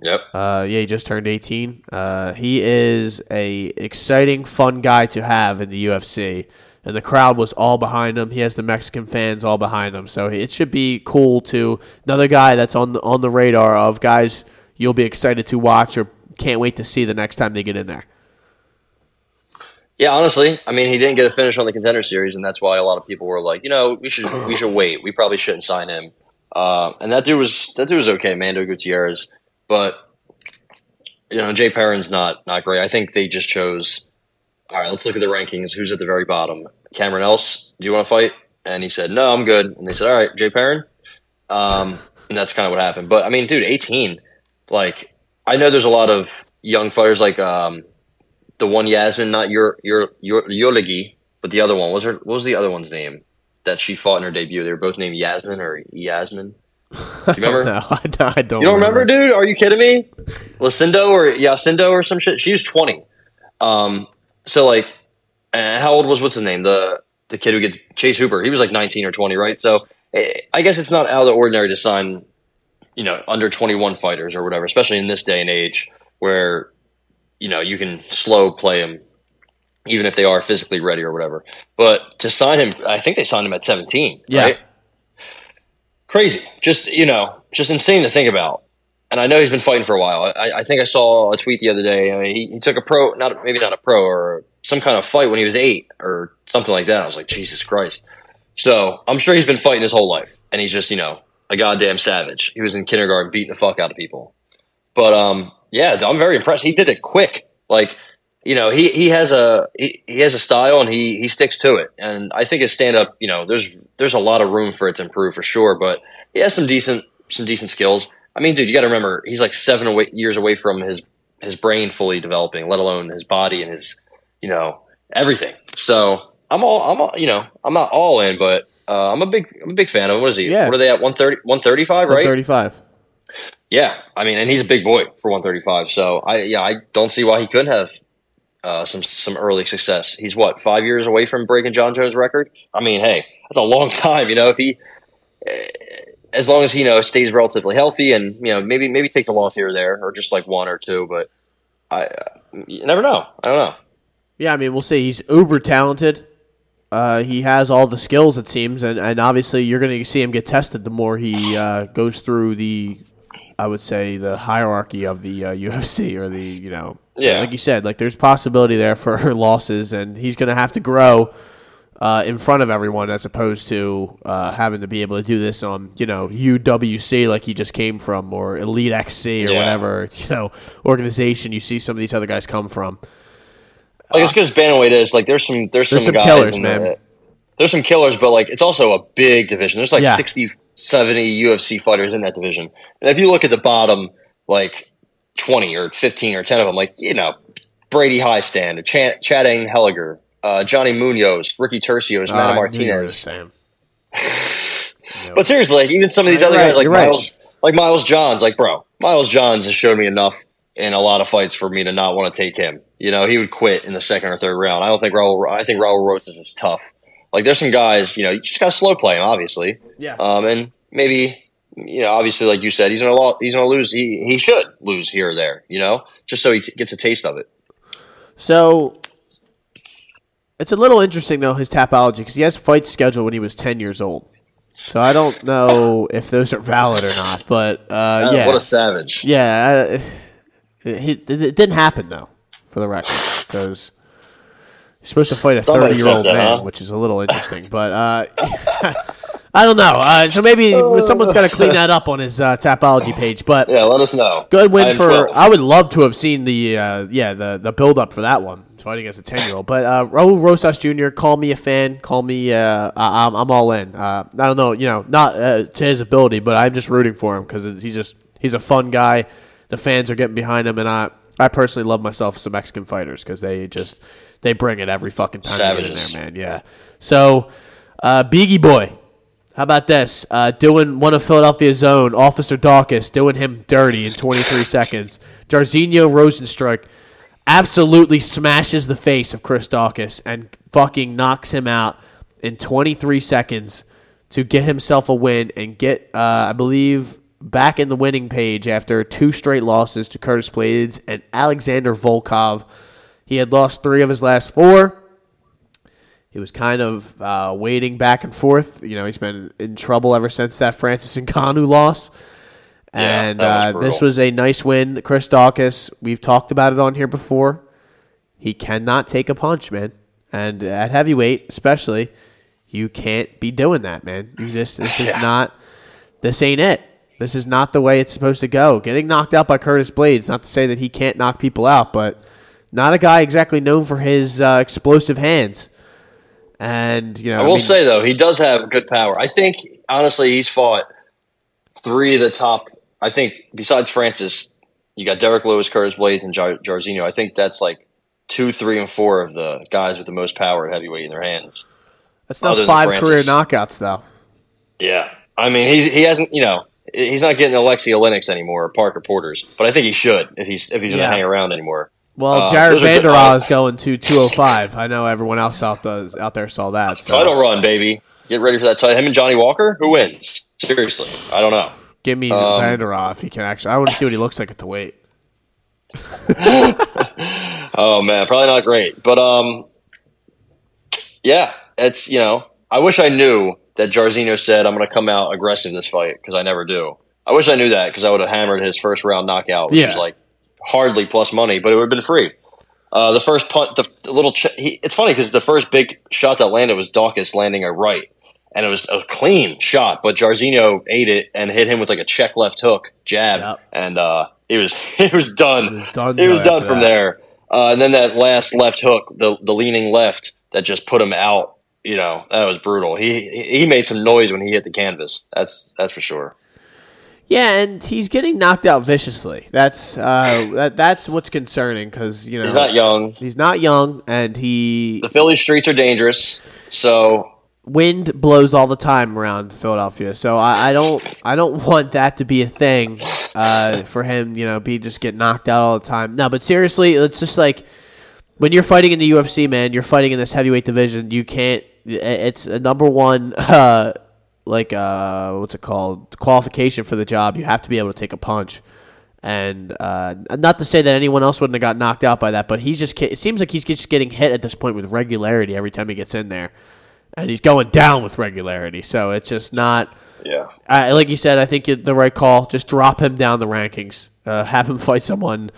Speaker 3: Yep.
Speaker 2: Uh, yeah, he just turned 18. Uh, he is a exciting, fun guy to have in the UFC, and the crowd was all behind him. He has the Mexican fans all behind him, so it should be cool to another guy that's on the, on the radar of guys you'll be excited to watch or can't wait to see the next time they get in there.
Speaker 3: Yeah, honestly, I mean, he didn't get a finish on the contender series, and that's why a lot of people were like, you know, we should we should wait. We probably shouldn't sign him. Uh, and that dude was that dude was okay, Mando Gutierrez, but you know, Jay Perrin's not not great. I think they just chose. All right, let's look at the rankings. Who's at the very bottom? Cameron Else, do you want to fight? And he said, no, I'm good. And they said, all right, Jay Perrin. Um, and that's kind of what happened. But I mean, dude, 18. Like, I know there's a lot of young fighters like um, the one Yasmin, not your your your Yolegi, but the other one. What was her? What was the other one's name that she fought in her debut? They were both named Yasmin or Yasmin. Do you remember?
Speaker 2: No, I don't.
Speaker 3: You don't remember, dude? Are you kidding me? Lucindo or Yacindo or some shit? She was twenty. Um, so like, how old was what's his name? The the kid who gets Chase Hooper. He was like nineteen or twenty, right? So eh, I guess it's not out of the ordinary to sign, you know, under twenty one fighters or whatever, especially in this day and age where you know you can slow play them even if they are physically ready or whatever. But to sign him, I think they signed him at seventeen.
Speaker 2: Yeah.
Speaker 3: Right? crazy. Just you know, just insane to think about. And I know he's been fighting for a while. I, I think I saw a tweet the other day. I mean, he, he took a pro, not maybe not a pro or some kind of fight when he was eight or something like that. I was like, Jesus Christ. So I'm sure he's been fighting his whole life, and he's just you know a goddamn savage. He was in kindergarten beating the fuck out of people. But um, yeah, I'm very impressed. He did it quick. Like you know, he, he has a he, he has a style and he he sticks to it. And I think his stand up, you know, there's there's a lot of room for it to improve for sure. But he has some decent some decent skills. I mean, dude, you got to remember he's like seven away, years away from his his brain fully developing, let alone his body and his you know everything. So I'm all I'm all, you know I'm not all in, but uh, I'm a big I'm a big fan of him. What is he?
Speaker 2: Yeah.
Speaker 3: What are they at 130 135, right?
Speaker 2: 35.
Speaker 3: Yeah, I mean, and he's a big boy for 135. So I yeah, I don't see why he couldn't have uh, some some early success. He's what five years away from breaking Jon Jones' record. I mean, hey, that's a long time. You know, if he eh, as long as he you know stays relatively healthy and you know maybe maybe take a loss here or there or just like one or two, but I uh, you never know. I don't know.
Speaker 2: Yeah, I mean, we'll see. He's uber talented. Uh, he has all the skills, it seems, and, and obviously you're going to see him get tested the more he uh, goes through the, I would say, the hierarchy of the uh, UFC or the, you know,
Speaker 3: Yeah.
Speaker 2: like you said, like there's possibility there for losses, and he's going to have to grow uh, in front of everyone as opposed to uh, having to be able to do this on, you know, UWC like he just came from or Elite XC or
Speaker 3: Yeah.
Speaker 2: whatever, you know, organization you see some of these other guys come from.
Speaker 3: Like good as bantamweight is, like there's some there's,
Speaker 2: There's
Speaker 3: some,
Speaker 2: some
Speaker 3: guys
Speaker 2: killers,
Speaker 3: in
Speaker 2: man.
Speaker 3: The, there's some killers, but like it's also a big division. There's like
Speaker 2: Yeah.
Speaker 3: 60, 70 UFC fighters in that division, and if you look at the bottom, like twenty or fifteen or ten of them, like you know Brady Hiestand, Ch- Chad Helliger, uh, Johnny Munoz, Ricky Turcios,
Speaker 2: Uh,
Speaker 3: Manny
Speaker 2: I knew you were
Speaker 3: Martinez. But seriously, like even some of these other
Speaker 2: right,
Speaker 3: guys, like
Speaker 2: you're right.
Speaker 3: Miles, like Miles Johns, like bro, Miles Johns has showed me enough in a lot of fights for me to not want to take him. You know, he would quit in the second or third round. I don't think Raul. I think Raul Rosas is tough. Like there's some guys, you know, you just got to slow play him, obviously.
Speaker 2: Yeah.
Speaker 3: Um, and maybe you know, obviously, like you said, he's gonna lo- he's gonna lose. He he should lose here or there, you know, just so he t- gets a taste of it.
Speaker 2: So it's a little interesting though his tapology because he has fights scheduled when he was ten years old. So I don't know if those are valid or not, but uh, yeah,
Speaker 3: What a savage.
Speaker 2: yeah, uh, it, it, it didn't happen though, for the record, because you're supposed to fight a thirty-year-old man,
Speaker 3: huh?
Speaker 2: which is a little interesting. But uh, I don't know. Uh, so maybe someone's got to clean that up on his uh, tapology page. But
Speaker 3: Yeah, let us know.
Speaker 2: Good win for.
Speaker 3: 12.
Speaker 2: I would love to have seen the uh, yeah the the build up for that one fighting as a ten year old. But uh, Raul Rosas Jr. Call me a fan. Call me. Uh, I, I'm I'm all in. Uh, I don't know. You know, not uh, to his ability, but I'm just rooting for him because he's just he's a fun guy. The fans are getting behind him, and I I personally love myself some Mexican fighters because they just they bring it every fucking time
Speaker 3: Savages.
Speaker 2: there, man. Yeah. So, uh, Bigi Boy. How about this? Uh, doing one of Philadelphia's own, Officer Daukaus, doing him dirty in 23 seconds. Jairzinho Rozenstruik absolutely smashes the face of Chris Daukaus and fucking knocks him out in 23 seconds to get himself a win and get, uh, I believe, back in the winning page after two straight losses to Curtis Blaydes and Alexander Volkov. He had lost three of his last four. He was kind of uh, waiting back and forth. You know, he's been in trouble ever since that Francis Ngannou loss.
Speaker 3: Yeah,
Speaker 2: And
Speaker 3: was
Speaker 2: uh, this was a nice win. Chris Daukaus, we've talked about it on here before. He cannot take a punch, man. And at heavyweight, especially, you can't be doing that, man. You just this is not this ain't it. This is not the way it's supposed to go. Getting knocked out by Curtis Blaydes, not to say that he can't knock people out, but not a guy exactly known for his uh, explosive hands. And you know,
Speaker 3: I will
Speaker 2: mean,
Speaker 3: say though, he does have good power. I think honestly, he's fought three of the top. I think besides Francis, you got Derrick Lewis, Curtis Blaydes, and Jar- Jairzinho. I think that's like two, three, and four of the guys with the most power at heavyweight in their hands.
Speaker 2: that's not five career knockouts though.
Speaker 3: Yeah, I mean, he's he hasn't, you know, he's not getting Alexia Lennox anymore or Parker Porter's, but I think he should if he's if he's
Speaker 2: Yeah.
Speaker 3: going to hang around anymore.
Speaker 2: Well,
Speaker 3: Uh,
Speaker 2: Jared
Speaker 3: are
Speaker 2: is going to 205. I know everyone else out does out there saw that. So
Speaker 3: Title run, baby. Get ready for that title. Him and Johnny Walker, who wins? Seriously, I don't know.
Speaker 2: give me
Speaker 3: um,
Speaker 2: Vanderhaal if he can actually. I want to see what he looks like at the weight.
Speaker 3: Oh man, probably not great, but um, yeah, it's you know, I wish I knew that Jairzinho said I'm going to come out aggressive in this fight because I never do. I wish I knew that because I would have hammered his first round knockout, which
Speaker 2: Yeah.
Speaker 3: is like hardly plus money, but it would have been free. Uh, the first punt, the, the little, ch- he, it's funny because the first big shot that landed was Daukaus landing a right, and it was a clean shot, but Jairzinho ate it and hit him with like a check left hook jab,
Speaker 2: Yep.
Speaker 3: and uh, it was it was done.
Speaker 2: It was done
Speaker 3: It was done from
Speaker 2: that.
Speaker 3: there. Uh, and then that last left hook, the the leaning left that just put him out. You know that was brutal. He he made some noise when he hit the canvas. That's that's for sure.
Speaker 2: Yeah, and he's getting knocked out viciously. That's uh, that, that's what's concerning because you know
Speaker 3: He's not young.
Speaker 2: He's not young, and he
Speaker 3: The Philly streets are dangerous. So
Speaker 2: wind blows all the time around Philadelphia. So I, I don't I don't want that to be a thing uh, for him. You know, be just get knocked out all the time. No, but seriously, it's just like when you're fighting in the UFC, man. You're fighting in this heavyweight division. You can't. It's a number one. Uh, like uh, what's it called qualification for the job. You have to be able to take a punch. And uh, not to say that anyone else wouldn't have got knocked out by that, but he's just it seems like he's just getting hit at this point with regularity every time he gets in there, and he's going down with regularity. So it's just not.
Speaker 3: Yeah.
Speaker 2: Uh, like you said, I think the right call. Just drop him down the rankings. Uh, have him fight someone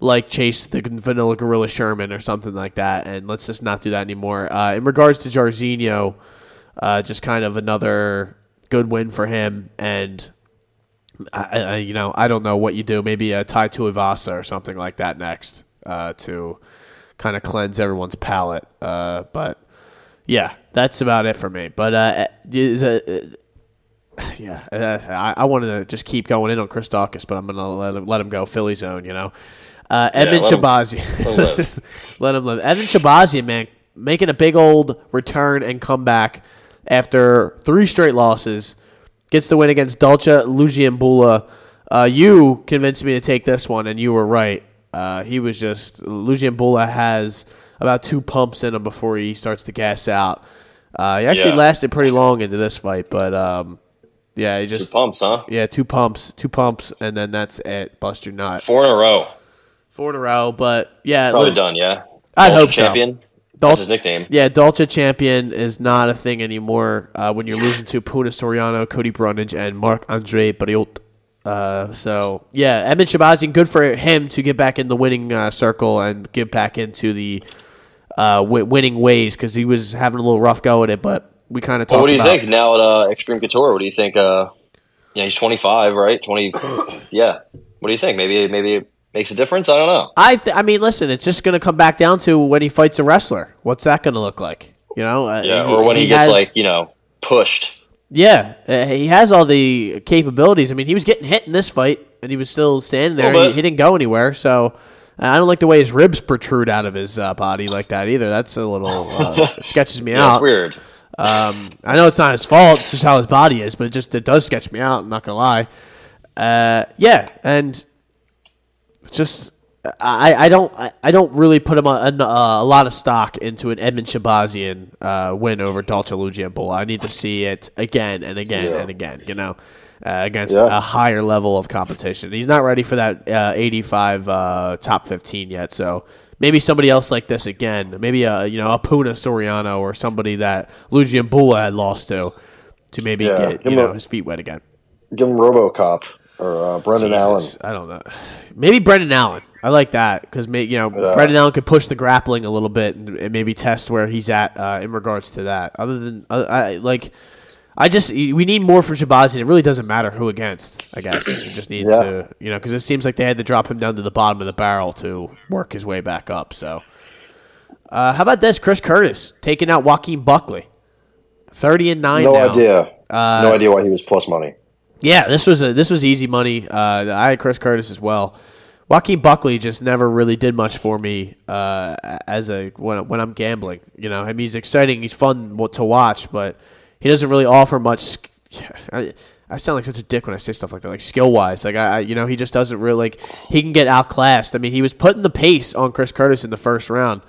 Speaker 2: like Chase the Vanilla Gorilla Sherman or something like that, and let's just not do that anymore. Uh, in regards to Jairzinho, uh, just kind of another good win for him, and I, I, you know, I don't know what you do. Maybe a Tai Tuivasa or something like that next uh, to kind of cleanse everyone's palate. Uh, but yeah, that's about it for me. But uh, is a, yeah, uh, I, I wanted to just keep going in on Chris Daukaus, but I'm gonna let him let him go Philly zone. You know, uh, Edmund yeah, let, him live. Edmund Shahbazyan, man, making a big old return and comeback after three straight losses gets the win against Dalcha Lungiambula. Uh, you convinced me to take this one, and you were right. Uh, he was just Lungiambula has about two pumps in him before he starts to gas out. Uh, he actually yeah. lasted pretty long into this fight, but um, yeah, he just
Speaker 3: two pumps, huh?
Speaker 2: Yeah, two pumps, two pumps, and then that's it. Bust your nut.
Speaker 3: Four in a row.
Speaker 2: Four in a row, but yeah,
Speaker 3: probably done. Yeah,
Speaker 2: I hope
Speaker 3: champion.
Speaker 2: so.
Speaker 3: Dol- That's his nickname.
Speaker 2: Yeah, Dolce champion is not a thing anymore uh, when you're losing to Puna Soriano, Cody Brundage, and Marc Andre Barriault. Uh, so yeah, Edmund Shahbazyan, good for him to get back in the winning uh, circle and get back into the uh, w- winning ways because he was having a little rough go at it. But we kind of talked.
Speaker 3: Well, what do you think now at uh, Extreme Couture? What do you think? Uh, yeah, he's 25, right? 20. yeah. What do you think? Maybe maybe makes a difference. I don't know.
Speaker 2: I th- I mean, listen, it's just going to come back down to when he fights a wrestler. What's that going to look like? You know?
Speaker 3: Uh, yeah, he, or when he, he gets has, like you know pushed.
Speaker 2: Yeah, uh, he has all the capabilities. I mean, he was getting hit in this fight, and he was still standing there. He, he, didn't go anywhere. So I don't like the way his ribs protrude out of his uh, body like that either. That's a little uh, sketches me
Speaker 3: yeah,
Speaker 2: out.
Speaker 3: weird.
Speaker 2: Um, I know it's not his fault. It's just how his body is, but it just it does sketch me out. I'm not gonna lie. Uh, yeah, and just I, I don't I, don't really put him a, a, a, lot of stock into an Edmund Shahbazyan uh, win over Dalcha Lungiambula. I need to see it again and again yeah. and again. You know, uh, against yeah. a higher level of competition. He's not ready for that uh, 85 uh, top 15 yet. So maybe somebody else like this again. Maybe a you know a Puna Soriano or somebody that Lungiambula had lost to to maybe yeah. get you know a, his feet wet again.
Speaker 4: Give him RoboCop or uh, Brendan
Speaker 2: Allen. I don't know. Maybe Brendan Allen. I like that because you know. Brendan Allen could push the grappling a little bit and, and maybe test where he's at uh, in regards to that. Other than uh, I like, I just we need more from Shahbazyan. It really doesn't matter who against. I guess we just need yeah. to you know because it seems like they had to drop him down to the bottom of the barrel to work his way back up. So, uh, how about this? Chris Curtis taking out Joaquin Buckley, thirty and nine.
Speaker 4: No
Speaker 2: now.
Speaker 4: idea. Uh, no idea why he was plus money.
Speaker 2: Yeah, this was a this was easy money. Uh, I had Chris Curtis as well. Joaquin Buckley just never really did much for me uh, as a when, when I'm gambling. You know, I mean, he's exciting, he's fun to watch, but he doesn't really offer much. I, I sound like such a dick when I say stuff like that, like skill wise. Like I, you know, he just doesn't really like. He can get outclassed. I mean, he was putting the pace on Chris Curtis in the first round,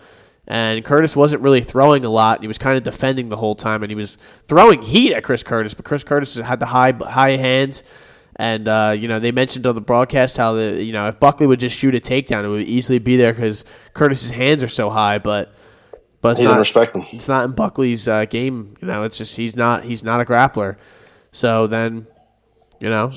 Speaker 2: and Curtis wasn't really throwing a lot. He was kind of defending the whole time, and he was throwing heat at Chris Curtis. But Chris Curtis had the high high hands, and uh, you know they mentioned on the broadcast how the you know if Buckley would just shoot a takedown, it would easily be there because Curtis's hands are so high. But but it's
Speaker 4: he
Speaker 2: not
Speaker 4: respect him.
Speaker 2: It's not in Buckley's uh, game. You know, it's just he's not he's not a grappler. So then you know,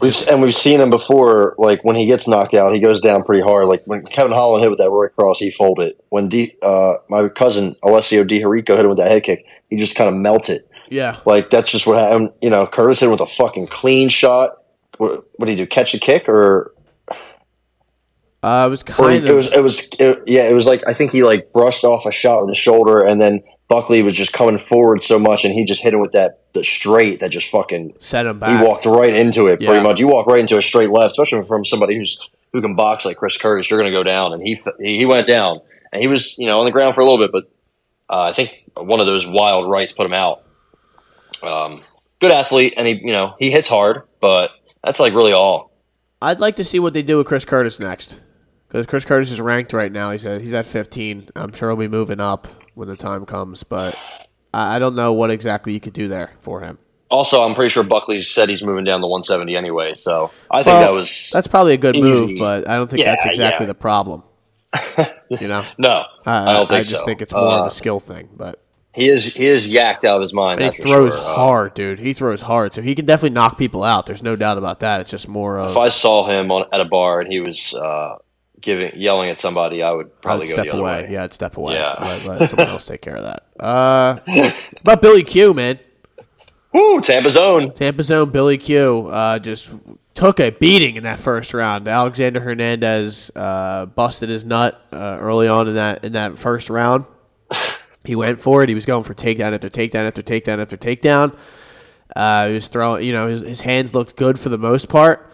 Speaker 4: we've, and we've seen him before. Like when he gets knocked out, he goes down pretty hard. Like when Kevin Holland hit with that right cross, he folded. When D, uh, my cousin Alessio Di hit him with that head kick, he just kind of melted.
Speaker 2: Yeah,
Speaker 4: like that's just what happened. You know, Curtis hit him with a fucking clean shot. What, what did he do? Catch a kick or?
Speaker 2: Uh, it was kind
Speaker 4: of. It was. It was. It, yeah, it was like I think he like brushed off a shot with the shoulder, and then Buckley was just coming forward so much, and he just hit him with that the straight that just fucking
Speaker 2: set him back.
Speaker 4: He walked right into it, yeah. pretty much. You walk right into a straight left, especially from somebody who's who can box like Chris Curtis. You're going to go down, and he he went down, and he was you know on the ground for a little bit, but uh, I think one of those wild rights put him out. Um, good athlete, and he you know he hits hard, but that's like really all.
Speaker 2: I'd like to see what they do with Chris Curtis next, because Chris Curtis is ranked right now. He's at he's at 15. I'm sure he'll be moving up when the time comes, but I, I don't know what exactly you could do there for him.
Speaker 3: Also, I'm pretty sure Buckley said he's moving down to 170 anyway, so I think well, that was
Speaker 2: that's probably a good easy. move, but I don't think yeah, that's exactly yeah. the problem. you know,
Speaker 3: no,
Speaker 2: I,
Speaker 3: I don't think
Speaker 2: I just
Speaker 3: so.
Speaker 2: think it's more uh, of a uh, skill thing, but.
Speaker 3: He is he is yacked out of his mind.
Speaker 2: he throws sure. Uh, hard, dude. He throws hard, so he can definitely knock people out. There's no doubt about that. It's just more of.
Speaker 3: If I saw him on at a bar and he was uh, giving yelling at somebody, I would probably
Speaker 2: I'd
Speaker 3: go
Speaker 2: away.
Speaker 3: Way.
Speaker 2: Yeah, I'd step away. Yeah, let, let someone else take care of that. Uh, about Billy Q, man.
Speaker 3: Woo, Tampa Zone.
Speaker 2: Tampa Zone. Billy Q. Uh, just took a beating in that first round. Alexander Hernandez uh, busted his nut uh, early on in that in that first round. He went for it. He was going for takedown after takedown after takedown after takedown. Uh, he was throwing, you know, his, his hands looked good for the most part.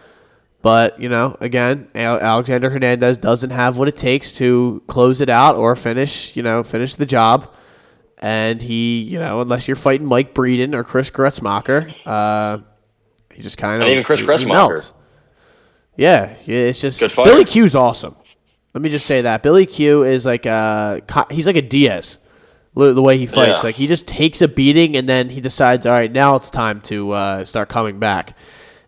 Speaker 2: But, you know, again, Alexander Hernandez doesn't have what it takes to close it out or finish, you know, finish the job. And he, you know, unless you're fighting Mike Breeden or Chris Gruetzemacher, uh, he just kind of.
Speaker 3: even Chris Gruetzemacher.
Speaker 2: Yeah, it's just. Good Billy Q's awesome. Let me just say that. Billy Q is like a, he's like a Diaz the way he fights. Yeah. Like he just takes a beating and then he decides, all right, now it's time to uh, start coming back.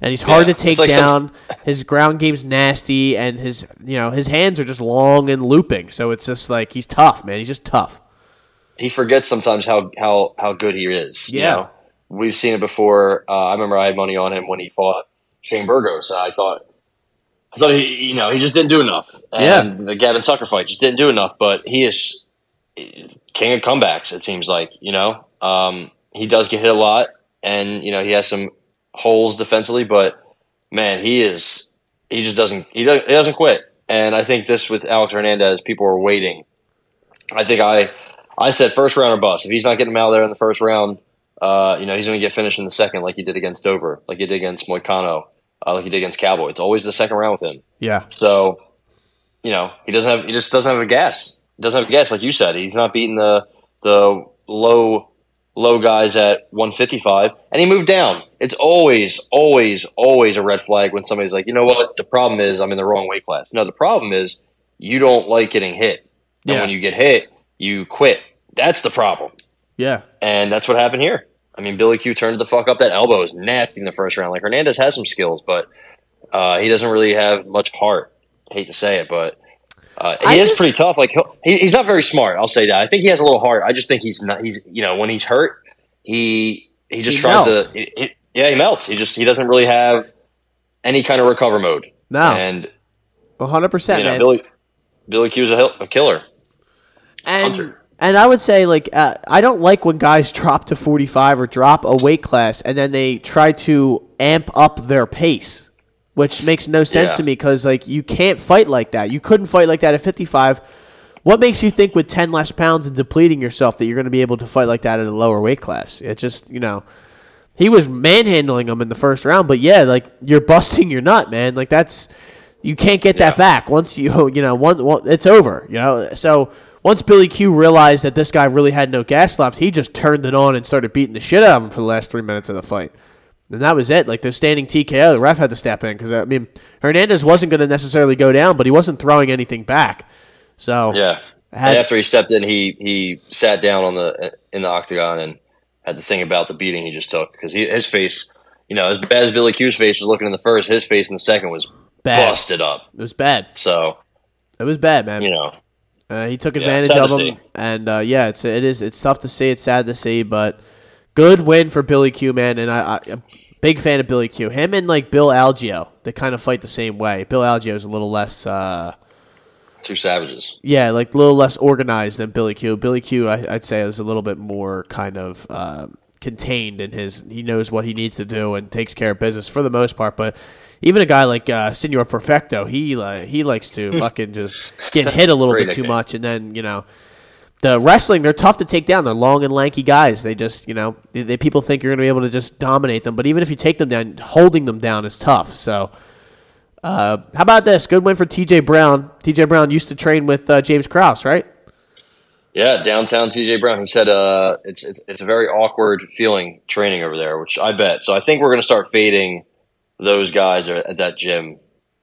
Speaker 2: And he's hard yeah. to take like down. Some... His ground game's nasty, and his you know his hands are just long and looping. So it's just like he's tough, man. He's just tough.
Speaker 3: He forgets sometimes how how how good he is. Yeah, you know? we've seen it before. Uh, I remember I had money on him when he fought Shane Burgos. I thought I thought he, you know, he just didn't do enough. And yeah. the Gavin Tucker fight just didn't do enough. But he is king of comebacks. It seems like you know um, he does get hit a lot, and you know he has some holes defensively, but man, he is he just doesn't he doesn't, he doesn't quit. And I think this with Alex Hernandez, people are waiting. I think I I said first round or bust. If he's not getting him out there in the first round, uh, you know he's going to get finished in the second, like he did against Dober, like he did against Moicano, uh, like he did against Cowboy. It's always the second round with him.
Speaker 2: Yeah.
Speaker 3: So, you know, he doesn't have he just doesn't have a gas He doesn't have a guess, like you said. He's not beating the the low low guys at 155, and he moved down. It's always, always, always a red flag when somebody's like, you know what? The problem is I'm in the wrong weight class. No, the problem is you don't like getting hit, and yeah. when you get hit, you quit. That's the problem.
Speaker 2: Yeah,
Speaker 3: and that's what happened here. I mean, Billy Q turned the fuck up. That elbow is nasty in the first round. Like Hernandez has some skills, but uh, he doesn't really have much heart. I hate to say it, but uh, he I is just, pretty tough. Like he, he's not very smart. I'll say that. I think he has a little heart. I just think he's not. He's you know when he's hurt, he he just he tries melts. to. He, he, yeah, he melts. He just he doesn't really have any kind of recover mode.
Speaker 2: No,
Speaker 3: and
Speaker 2: one hundred percent, man.
Speaker 3: Billy Billy Q's a, a killer.
Speaker 2: And Hunter. and I would say like uh, I don't like when guys drop to forty five or drop a weight class and then they try to amp up their pace which makes no sense yeah. to me because like you can't fight like that. You couldn't fight like that at 55. What makes you think with 10 less pounds and depleting yourself that you're going to be able to fight like that at a lower weight class? It just you know, he was manhandling him in the first round, but yeah, like you're busting your nut, man. Like that's you can't get that back once you you know one, one it's over. You know, so once Billy Q realized that this guy really had no gas left, he just turned it on and started beating the shit out of him for the last three minutes of the fight. And that was it. Like the standing TKO, the ref had to step in because I mean Hernandez wasn't going to necessarily go down, but he wasn't throwing anything back. So
Speaker 3: yeah, had, after he stepped in, he he sat down on the in the octagon and had to think about the beating he just took because his face, you know, as bad as Billy Q's face was looking in the first, his face in the second was bad. busted up.
Speaker 2: It was bad.
Speaker 3: So
Speaker 2: it was bad, man.
Speaker 3: You know,
Speaker 2: uh, he took advantage yeah, of him, and uh, yeah, it's it is it's tough to see. It's sad to see, but good win for Billy Q, man. And I, I Big fan of Billy Q. Him and like Bill Algeo, they kind of fight the same way. Bill Algeo is a little less. Uh,
Speaker 3: Two savages.
Speaker 2: Yeah, like a little less organized than Billy Q. Billy Q, I, would say, is a little bit more kind of uh, contained in his. He knows what he needs to do and takes care of business for the most part. But even a guy like uh, Senor Perfecto, he uh, he likes to fucking just get hit a little bit too much, and then you know the wrestling, they're tough to take down. They're long and lanky guys. They just, you know, they, they, people think you're going to be able to just dominate them. But even if you take them down, holding them down is tough. So, uh, how about this? Good win for TJ Brown. TJ Brown used to train with uh, James Krause, right?
Speaker 3: Yeah, downtown TJ Brown. He said uh, it's, it's it's a very awkward feeling training over there, which I bet. So I think we're going to start fading those guys at that gym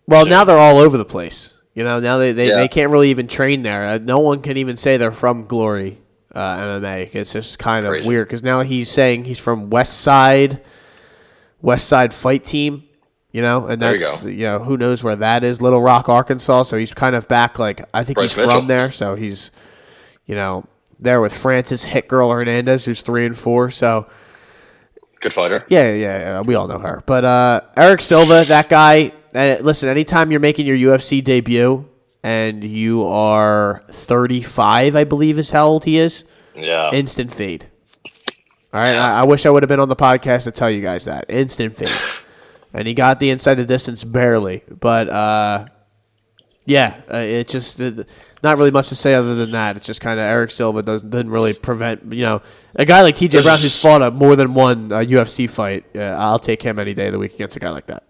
Speaker 2: Well,
Speaker 3: soon.
Speaker 2: now they're all over the place. You know, now they, they,
Speaker 3: Yeah.
Speaker 2: they can't really even train there. Uh, no one can even say they're from Glory uh, MMA. It's just kind of
Speaker 3: Crazy.
Speaker 2: weird because now he's saying he's from West Side, West Side Fight Team. You know, and
Speaker 3: you
Speaker 2: that's
Speaker 3: go.
Speaker 2: you, know who knows where that is, Little Rock, Arkansas. So he's kind of back. Like I think
Speaker 3: Bryce
Speaker 2: he's
Speaker 3: Mitchell.
Speaker 2: from there, so he's you know there with Francis Hit Girl Hernandez, who's three and four. So
Speaker 3: good fighter.
Speaker 2: yeah, yeah, yeah, we all know her. But uh, Eric Silva, that guy. Uh, listen, anytime you're making your UFC debut and you are 35, I believe is how old he is,
Speaker 3: Yeah.
Speaker 2: instant fade. All right, I, I wish I would have been on the podcast to tell you guys that instant fade. and he got the inside the distance barely, but uh, yeah, uh, it just uh, not really much to say other than that. It's just kind of Eric Silva doesn't didn't really prevent you know a guy like TJ Brown who's fought a more than one uh, UFC fight. Uh, I'll take him any day of the week against a guy like that.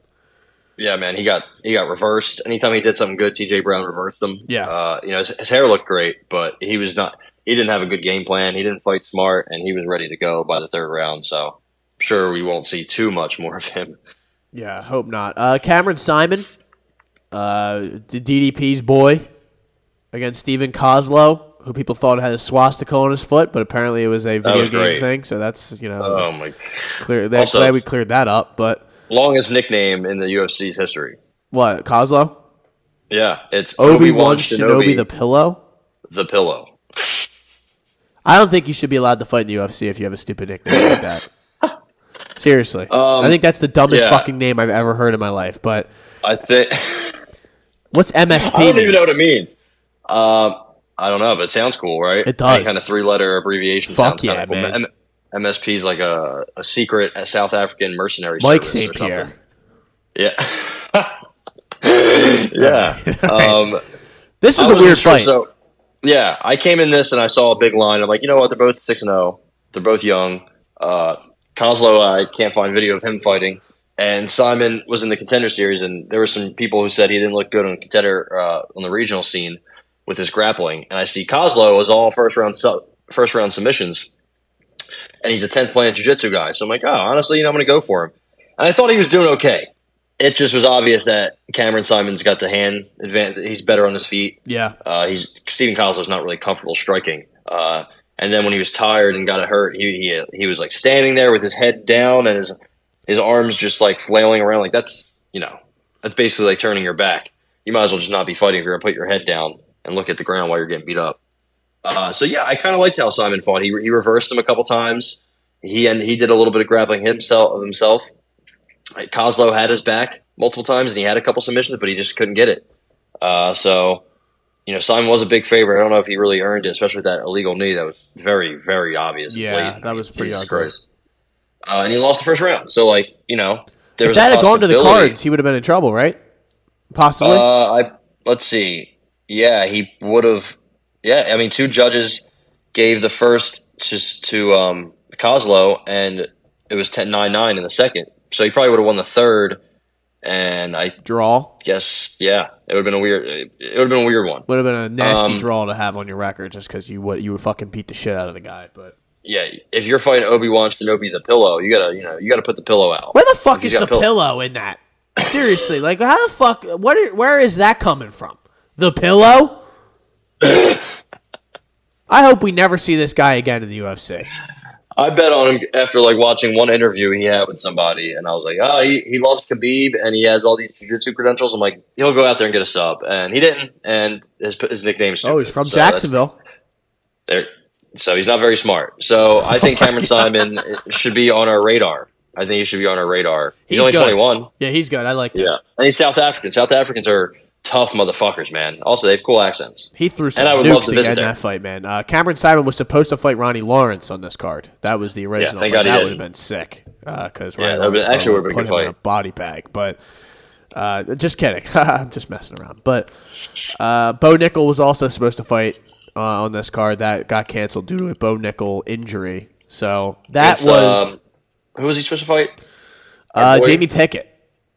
Speaker 3: Yeah, man, he got he got reversed. Anytime he did something good, T.J. Brown reversed him.
Speaker 2: Yeah.
Speaker 3: uh, you know his, his hair looked great, but he was not. He didn't have a good game plan. He didn't fight smart, and he was ready to go by the third round. So, I'm sure we won't see too much more of him.
Speaker 2: Yeah, hope not. Uh, Cameron Saaiman, uh, the DDP's boy, against Steven Koslow, who people thought had a swastika on his foot, but apparently it was a video
Speaker 3: was
Speaker 2: game
Speaker 3: great.
Speaker 2: thing. So that's you know
Speaker 3: Oh my!
Speaker 2: clear.
Speaker 3: Also-
Speaker 2: glad we cleared that up. But
Speaker 3: Longest nickname in the UFC's history.
Speaker 2: what Koslow?
Speaker 3: Yeah, it's
Speaker 2: Obi Wan Shinobi, the pillow.
Speaker 3: the pillow.
Speaker 2: I don't think you should be allowed to fight in the UFC if you have a stupid nickname like that. Seriously,
Speaker 3: Um,
Speaker 2: I think that's the dumbest
Speaker 3: yeah.
Speaker 2: fucking name I've ever heard in my life. But
Speaker 3: I think
Speaker 2: what's MSP?
Speaker 3: I don't
Speaker 2: mean?
Speaker 3: even know what it means. Um, I don't know, but it sounds cool, right?
Speaker 2: It does.
Speaker 3: kind of three letter abbreviation.
Speaker 2: Fuck
Speaker 3: sounds
Speaker 2: yeah,
Speaker 3: cool.
Speaker 2: man.
Speaker 3: MSP is like a, a secret South African mercenary
Speaker 2: Mike
Speaker 3: service or something. Yeah. yeah. Um,
Speaker 2: This was
Speaker 3: I
Speaker 2: a weird fight.
Speaker 3: So, yeah, I came in this and I saw a big line. I'm like, you know what? They're both six and zero. They're both young. Uh, Koslow, I can't find video of him fighting. And Saaiman was in the contender series, and there were some people who said he didn't look good on contender uh, on the regional scene with his grappling. And I see Koslow was all first round su- first round submissions, and he's a tenth planet jiu jitsu guy. So I'm like, oh, honestly, you know, I'm going to go for him. And I thought he was doing okay. It just was obvious that Cameron Saaiman's got the hand advantage. He's better on his feet.
Speaker 2: yeah,
Speaker 3: Uh, he's Stephen Koslow's not really comfortable striking. Uh, and then when he was tired and got hurt, he, he he was like standing there with his head down and his his arms just like flailing around. Like that's you know that's basically like turning your back. You might as well just not be fighting if you're gonna put your head down and look at the ground while you're getting beat up. Uh, so yeah, I kind of liked how Saaiman fought. He he reversed him a couple times. He and he did a little bit of grappling himself of himself. Koslow had his back multiple times and he had a couple submissions, but he just couldn't get it. Uh, so you know, Saaiman was a big favorite. I don't know if he really earned it, especially with that illegal knee that was very, very obvious.
Speaker 2: Yeah, that was pretty
Speaker 3: Jesus. Uh, and he lost the first round. So, like, you know, there
Speaker 2: if
Speaker 3: was
Speaker 2: that
Speaker 3: a
Speaker 2: had gone to the cards, he would have been in trouble, right? Possibly.
Speaker 3: Uh, I let's see. Yeah, he would have. Yeah, I mean, two judges gave the first just to um, Koslow, and it was 10-9-9 in the second. So he probably would have won the third. And I
Speaker 2: draw
Speaker 3: guess, yeah, it would have been a weird. It would have been a weird one.
Speaker 2: would have been a nasty
Speaker 3: Um,
Speaker 2: draw to have on your record, just because you would you would fucking beat the shit out of the guy. But
Speaker 3: Yeah, if you're fighting Obi Wan Shinobi the pillow, you gotta, you know, you gotta put the pillow out.
Speaker 2: where the fuck is the
Speaker 3: a pill-
Speaker 2: pillow in that? Seriously, like how the fuck? What? Are, where is that coming from? The pillow? I hope we never see this guy again in the UFC.
Speaker 3: I bet on him after like watching one interview he had with somebody, and I was like, oh, he, he loves Khabib and he has all these jiu-jitsu credentials. I'm like, he'll go out there and get a sub, and he didn't. And his his nickname's
Speaker 2: Oh, he's from.
Speaker 3: So
Speaker 2: Jacksonville.
Speaker 3: there- So he's not very smart. So I think Cameron Saaiman should be on our radar. I think he should be on our radar. He's,
Speaker 2: He's
Speaker 3: only
Speaker 2: good.
Speaker 3: 21.
Speaker 2: Yeah, he's good. I like that.
Speaker 3: Yeah, and he's South African. South Africans are tough motherfuckers, man. Also, they have cool accents.
Speaker 2: He threw some
Speaker 3: And I would love to visit there.
Speaker 2: that fight, man. Uh, Cameron Saaiman was supposed to fight Ronnie Lawrence on this card. That was the original.
Speaker 3: thank
Speaker 2: fight.
Speaker 3: God he
Speaker 2: that would have been sick because
Speaker 3: Yeah,
Speaker 2: Ronnie
Speaker 3: that
Speaker 2: Lawrence
Speaker 3: actually would've been a good
Speaker 2: him in
Speaker 3: fight.
Speaker 2: a body bag. But uh, just kidding. I'm just messing around. But uh, Bo Nickal was also supposed to fight uh, on this card. That got canceled due to a Bo Nickal injury. So that
Speaker 3: It's,
Speaker 2: was
Speaker 3: um, who was he supposed to fight?
Speaker 2: uh. Jamie Pickett.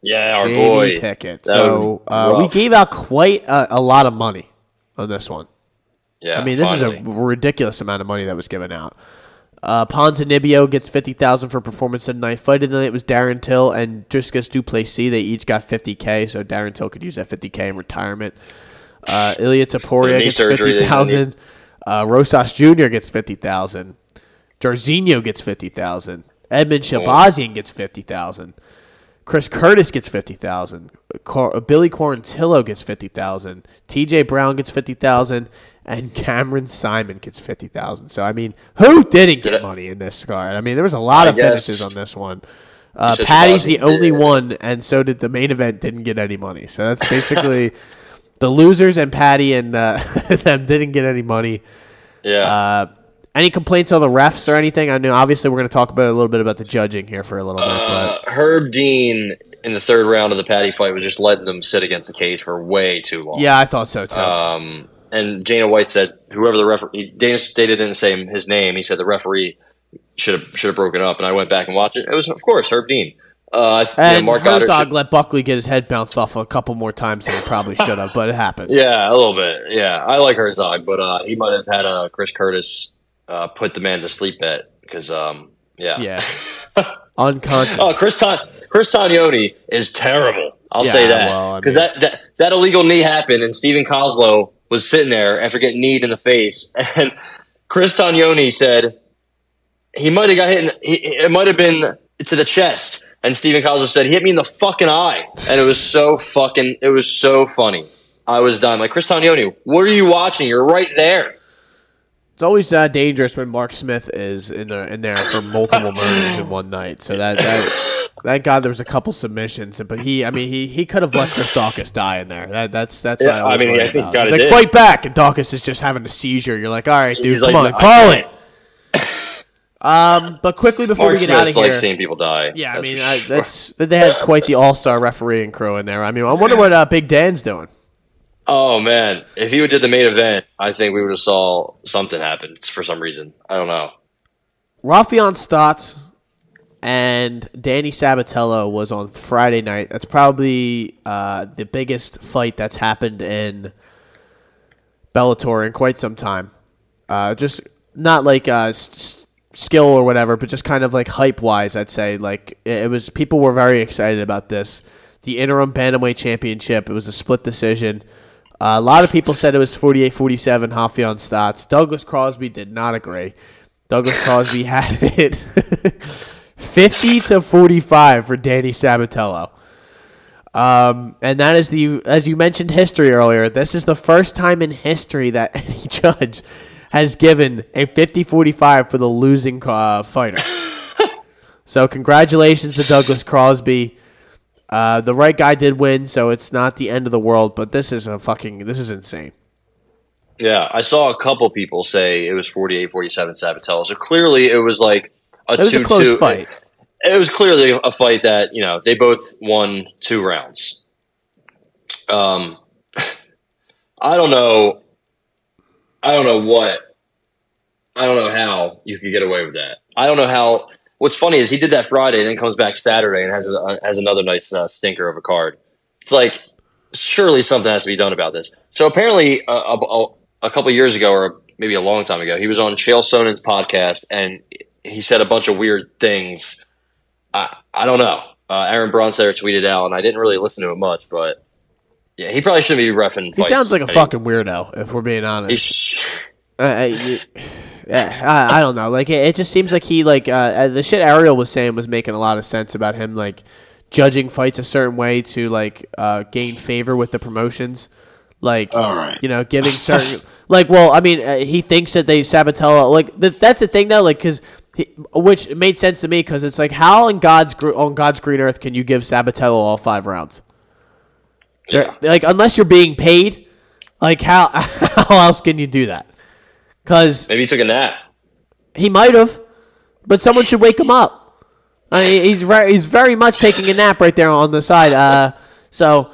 Speaker 3: Yeah, our
Speaker 2: Jamie
Speaker 3: boy
Speaker 2: Pickett.
Speaker 3: That
Speaker 2: So uh, we gave out quite a, a lot of money on this one.
Speaker 3: Yeah,
Speaker 2: I mean, this
Speaker 3: finally.
Speaker 2: is a ridiculous amount of money that was given out. Uh, Ponzinibbio gets fifty thousand for performance the night. Fight of the night was Darren Till and Dricus Du Plessis. They each got fifty k, so Darren Till could use that fifty k in retirement. Uh, Ilia Topuria gets fifty thousand. Uh, Rosas Jr. gets fifty thousand. Jairzinho gets fifty thousand. Edmen Shahbazyan gets fifty thousand. Chris Curtis gets fifty thousand. Billy Quarantillo gets fifty thousand. T.J. Brown gets fifty thousand, and Cameron Saaiman gets fifty thousand. So I mean, who didn't get money in this card? I mean, there was a lot of finishes on this one. Uh, Paddy's the only one, and so did the main event. Didn't get any money. So that's basically the losers and Paddy and uh, them didn't get any money.
Speaker 3: Yeah.
Speaker 2: Uh, any complaints on the refs or anything? I know obviously we're going to talk about a little bit about the judging here for a little bit.
Speaker 3: Uh, Herb Dean in the third round of the Paddy fight was just letting them sit against the cage for way too long.
Speaker 2: Yeah, I thought so too.
Speaker 3: Um, and Dana White said whoever the referee Dana Data didn't say his name. He said the referee should have should have broken up. And I went back and watched it. It was of course Herb Dean.
Speaker 2: Uh, and you know, Mark Herzog should... let Buckley get his head bounced off a couple more times than he probably should have, but it happened.
Speaker 3: Yeah, a little bit. Yeah, I like Herzog, but uh, he might have had a Chris Curtis uh, put the man to sleep bet because, um, yeah,
Speaker 2: yeah, unconscious.
Speaker 3: oh, Chris Ton- Chris is terrible. I'll yeah, say that because well, I mean... that, that that illegal knee happened, and Stephen Koslow was sitting there after getting kneed in the face, and Chris Tognoni said he might have got hit. In, he, it might have been to the chest and Stephen Koslow said, he hit me in the fucking eye. And it was so fucking, it was so funny. I was done. Like, Chris Tognoni, what are you watching? You're right there.
Speaker 2: It's always uh, dangerous when Mark Smith is in there, in there for multiple murders in one night. So that, that thank God there was a couple submissions, but he, I mean, he, he could have let Daukaus die in there. That, that's that's.
Speaker 3: Yeah, I, I mean, I think
Speaker 2: like
Speaker 3: did.
Speaker 2: fight back, and Daukaus is just having a seizure. You're like, all right, dude, He's come like, on, call it. Um, but quickly before Mark we get
Speaker 3: Smith
Speaker 2: out of here,
Speaker 3: like seeing people die.
Speaker 2: Yeah, I mean, I, that's they had quite the all star refereeing crew in there. I mean, I wonder what uh, Big Dan's doing.
Speaker 3: Oh man, if he would did the main event, I think we would have saw something happen for some reason. I don't know.
Speaker 2: Raufeon Stots and Danny Sabatello was on Friday night. That's probably uh, the biggest fight that's happened in Bellator in quite some time. Uh, just not like uh, st- skill or whatever, but just kind of like hype wise, I'd say like it was people were very excited about this. The interim bantamweight championship. It was a split decision. Uh, a lot of people said it was 48-47 Raufeon Stots. Douglas Crosby did not agree. Douglas Crosby had it 50 to 45 for Danny Sabatello. Um, and that is the, as you mentioned history earlier, this is the first time in history that any judge has given a 50-45 for the losing uh, fighter. so congratulations to Douglas Crosby. Uh, the right guy did win, so it's not the end of the world. But this is a fucking this is insane.
Speaker 3: Yeah, I saw a couple people say it was 48-47 Sabatello. So clearly it was like a
Speaker 2: it
Speaker 3: two
Speaker 2: close fight.
Speaker 3: It, it was clearly a fight that you know they both won two rounds. Um, I don't know I don't know what. I don't know how you could get away with that. I don't know how. What's funny is he did that Friday and then comes back Saturday and has a, has another nice uh, stinker of a card. It's like surely something has to be done about this. So apparently, uh, a, a, couple years ago, or maybe a long time ago, he was on Chael Sonnen's podcast and he said a bunch of weird things. I I don't know. Uh, Aaron Bronsteter tweeted out, and I didn't really listen to it much, but yeah, he probably shouldn't be refing.
Speaker 2: He sounds like a I fucking weirdo, if we're being honest. Uh, I, I, I, don't know. Like it, it, just seems like he like uh, uh, the shit Ariel was saying was making a lot of sense about him like judging fights a certain way to like uh, gain favor with the promotions. Like, you know, giving certain like, well, I mean, uh, he thinks that they Sabatello like th- that's the thing though, like because. Which made sense to me because it's like how in God's on God's green earth can you give Sabatello all five rounds? Yeah. Like unless you're being paid, like how how else can you do that? Because
Speaker 3: maybe he took a nap.
Speaker 2: He might have, but someone should wake him up. I mean, he's very he's very much taking a nap right there on the side. Uh, so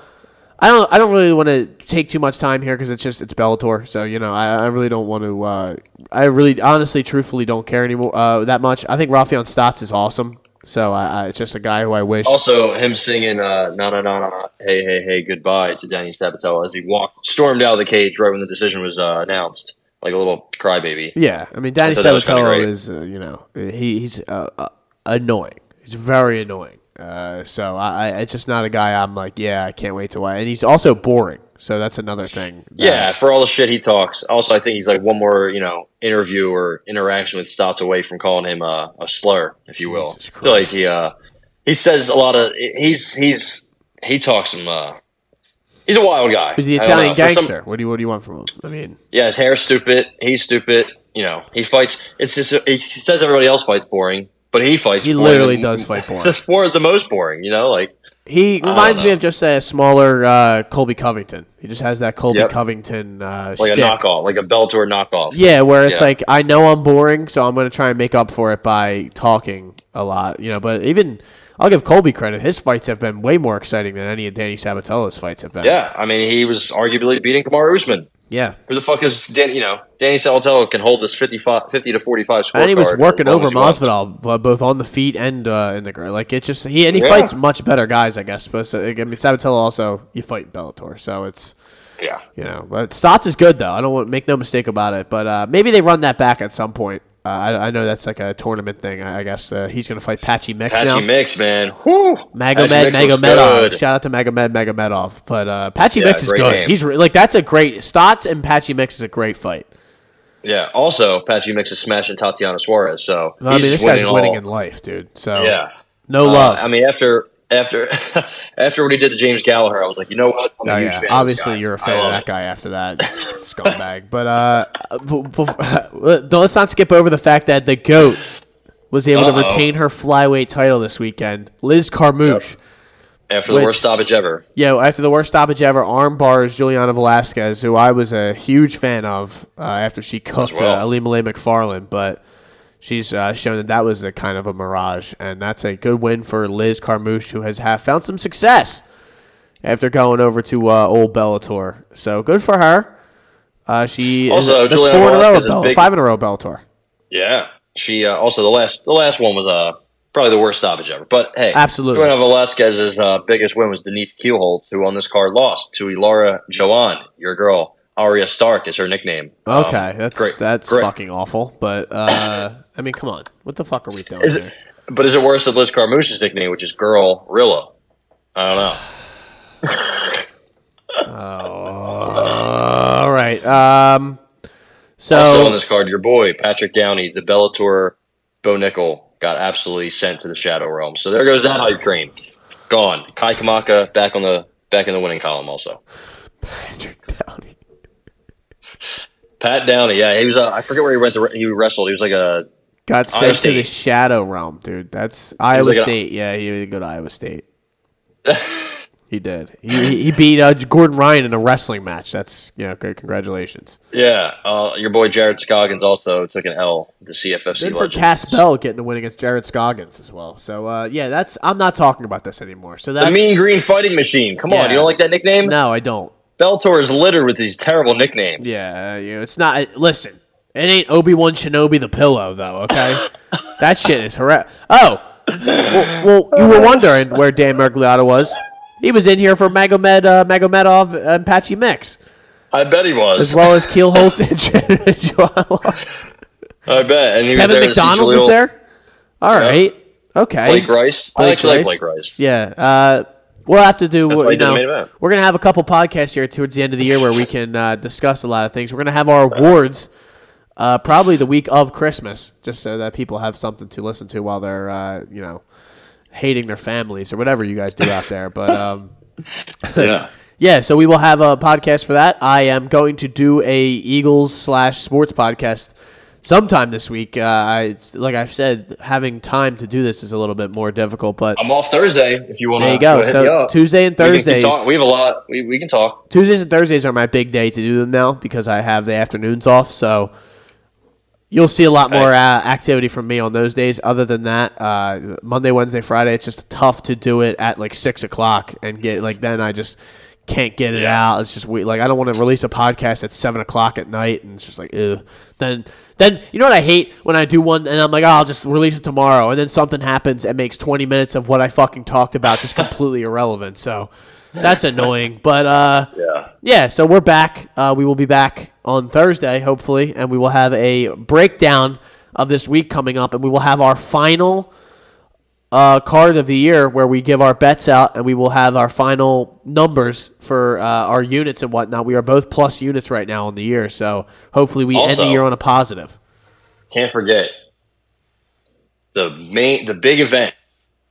Speaker 2: I don't I don't really want to take too much time here because it's just it's Bellator. So you know I, I really don't want to. Uh, I really honestly, truthfully, don't care anymore uh, that much. I think Raufeon Stots is awesome. So I, I, it's just a guy who I wish.
Speaker 3: Also, him singing uh, "No No No No Hey Hey Hey Goodbye" to Danny Sabatello as he walked, stormed out of the cage right when the decision was uh, announced. Like a little crybaby.
Speaker 2: Yeah, I mean Danny Sabatello is uh, you know he, he's uh, uh, annoying. He's very annoying. Uh, so I, I, it's just not a guy I'm like, yeah, I can't wait to watch. And he's also boring. So that's another thing.
Speaker 3: Yeah, for all the shit he talks. Also, I think he's like one more, you know, interview or interaction with Stots away from calling him a, a slur, if you will. Like he uh, he says a lot of he's he's he talks some. Uh, he's a wild guy.
Speaker 2: He's the Italian gangster. Some, what do you what do you want from him? I mean,
Speaker 3: yeah, his hair's stupid. He's stupid. You know, he fights. It's just he says everybody else fights boring, but he fights.
Speaker 2: He literally does fight boring.
Speaker 3: For the most boring, you know, like
Speaker 2: he reminds me of just a smaller uh, Colby Covington. He just has that Colby yep. Covington uh,
Speaker 3: like
Speaker 2: shtick.
Speaker 3: a knockoff, like a Bellator knockoff.
Speaker 2: Yeah, where it's yeah. like I know I'm boring, so I'm going to try and make up for it by talking a lot. You know, but even I'll give Colby credit. His fights have been way more exciting than any of Danny Sabatello's fights have been.
Speaker 3: Yeah, I mean, he was arguably beating Kamar Usman.
Speaker 2: Yeah.
Speaker 3: Who the fuck is Dan? You know, Danny Sabatello can hold this 50 to forty five score.
Speaker 2: And he was working over Masvidal both on the feet and uh, in the ground. Like it just he and he yeah. fights much better guys, I guess. But I mean, Sabatello also you fight Bellator, so it's
Speaker 3: yeah,
Speaker 2: you know. But Stots is good though. I don't want make no mistake about it. But uh, maybe they run that back at some point. Uh, I, I, know that's like a tournament thing. I, guess uh, he's going to fight Patchy Mix
Speaker 3: Patchy
Speaker 2: now.
Speaker 3: Mix, man. Whew.
Speaker 2: Magomed Magomedov. Shout out to Magomed Magomedov. But uh, Patchy yeah, Mix is good. Game. He's re- like that's a great Stots and Patchy Mix is a great fight.
Speaker 3: Yeah. Also, Patchy Mix is smashing Tatiana Suarez. So
Speaker 2: I mean, this guy's winning all. in life, dude. So
Speaker 3: yeah,
Speaker 2: no love.
Speaker 3: Uh, I mean, after after after what he did to James Gallagher, I was like, you know what?
Speaker 2: I'm a oh, yeah. Obviously, you're a fan of that guy after that scumbag. But uh, b- b- let's not skip over the fact that the goat was able Uh-oh. to retain her flyweight title this weekend. Liz Carmouche. Yep.
Speaker 3: After the which, worst stoppage ever.
Speaker 2: Yeah, after the worst stoppage ever, arm bars Juliana Velasquez, who I was a huge fan of uh, after she cooked well. uh, Macfarlane. But she's uh, shown that that was a kind of a mirage, and that's a good win for Liz Carmouche, who has have found some success after going over to uh, old Bellator. So good for her. Uh, she
Speaker 3: also
Speaker 2: is,
Speaker 3: four
Speaker 2: in a row, Bell, big, five in a row Bellator.
Speaker 3: Yeah, she uh, also the last the last one was uh probably the worst stoppage ever. But hey,
Speaker 2: absolutely.
Speaker 3: Joanna Velasquez's uh, biggest win was Denise Kielholtz, who on this card lost to Ilara Joanne, your girl. Arya Stark is her nickname.
Speaker 2: Okay, um, that's great, that's great. fucking awful. But uh, I mean, come on, what the fuck are we doing?
Speaker 3: Is it, but is it worse than Liz Carmouche's nickname, which is Girlrilla? I don't
Speaker 2: know. oh, all right. Um, so
Speaker 3: also on this card, your boy Patrick Downey, the Bellator Bo Nickal, got absolutely sent to the Shadow Realm. So there goes that hype train, gone. Kai Kamaka back on the back in the winning column, also.
Speaker 2: Patrick Downey.
Speaker 3: Pat Downey, yeah, he was. Uh, I forget where he went to. He wrestled. He was like a
Speaker 2: got sent to the Shadow Realm, dude. That's Iowa like State. Yeah, he was to Iowa State. he did. He, he beat uh, Gordon Ryan in a wrestling match. That's you know, great. Congratulations.
Speaker 3: Yeah, uh, your boy Jared Scoggins also took an L. The CFFC.
Speaker 2: Good for Cass Bell getting a win against Jared Scoggins as well. So uh, yeah, that's. I'm not talking about this anymore. So that's
Speaker 3: the Mean Green Fighting Machine. Come yeah. on, you don't like that nickname?
Speaker 2: No, I don't.
Speaker 3: Bellator is littered with these terrible nicknames.
Speaker 2: Yeah, you know, it's not. Listen, it ain't Obi Wan Shinobi the pillow though. Okay, that shit is horrendous. Oh, well, well, you were wondering where Dan Miragliotta was. He was in here for Magomed uh, Magomedov and Patchy Mix.
Speaker 3: I bet he was,
Speaker 2: as well as Kielholtz and Joel.
Speaker 3: I bet. And
Speaker 2: Kevin McDonald was there. All right. Okay.
Speaker 3: Blake Rice. Blake I actually Rice. like Blake Rice.
Speaker 2: Yeah. Uh, We'll have to do. You know, we're gonna have a couple podcasts here towards the end of the year where we can uh, discuss a lot of things. We're gonna have our awards uh, probably the week of Christmas, just so that people have something to listen to while they're uh, you know hating their families or whatever you guys do out there. But um,
Speaker 3: yeah.
Speaker 2: Yeah, so we will have a podcast for that. I am going to do a Eagles slash sports podcast sometime this week. Uh, I like I've said, having time to do this is a little bit more difficult. But
Speaker 3: I'm off Thursday if you want.
Speaker 2: There you go. go so Tuesday and Thursdays.
Speaker 3: We, we, have a lot. We, we can talk.
Speaker 2: Tuesdays and Thursdays are my big day to do them now because I have the afternoons off. So you'll see a lot more uh, activity from me on those days. Other than that, uh, Monday, Wednesday, Friday, it's just tough to do it at like six o'clock and get like then I just can't get it yeah. out. It's just we like I don't want to release a podcast at seven o'clock at night, and it's just like, ew. Then then you know what I hate when I do one and I'm like, oh, I'll just release it tomorrow, and then something happens and makes twenty minutes of what I fucking talked about just completely irrelevant. So that's annoying. But uh,
Speaker 3: Yeah.
Speaker 2: yeah, so we're back. Uh, we will be back on Thursday, hopefully, and we will have a breakdown of this week coming up, and we will have our final uh, card of the year where we give our bets out, and we will have our final numbers for uh, our units and whatnot. We are both plus units right now on the year, so hopefully we end the year on a positive.
Speaker 3: Can't forget the main, the big event,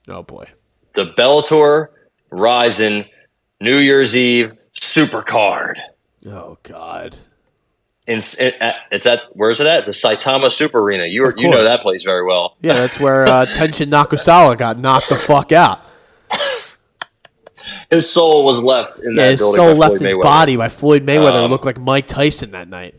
Speaker 2: Oh boy.
Speaker 3: the Bellator Rising New Year's Eve Super Card.
Speaker 2: Oh God.
Speaker 3: In, at, it's at where's it at? The Saitama Super Arena. You you know that place very well.
Speaker 2: Yeah, that's where uh, Tenshin Nakusawa got knocked the fuck out.
Speaker 3: His soul was left in
Speaker 2: Yeah,
Speaker 3: that
Speaker 2: his
Speaker 3: building.
Speaker 2: soul left
Speaker 3: Floyd
Speaker 2: his
Speaker 3: Mayweather.
Speaker 2: body by Floyd Mayweather.
Speaker 3: Um,
Speaker 2: looked like Mike Tyson that night.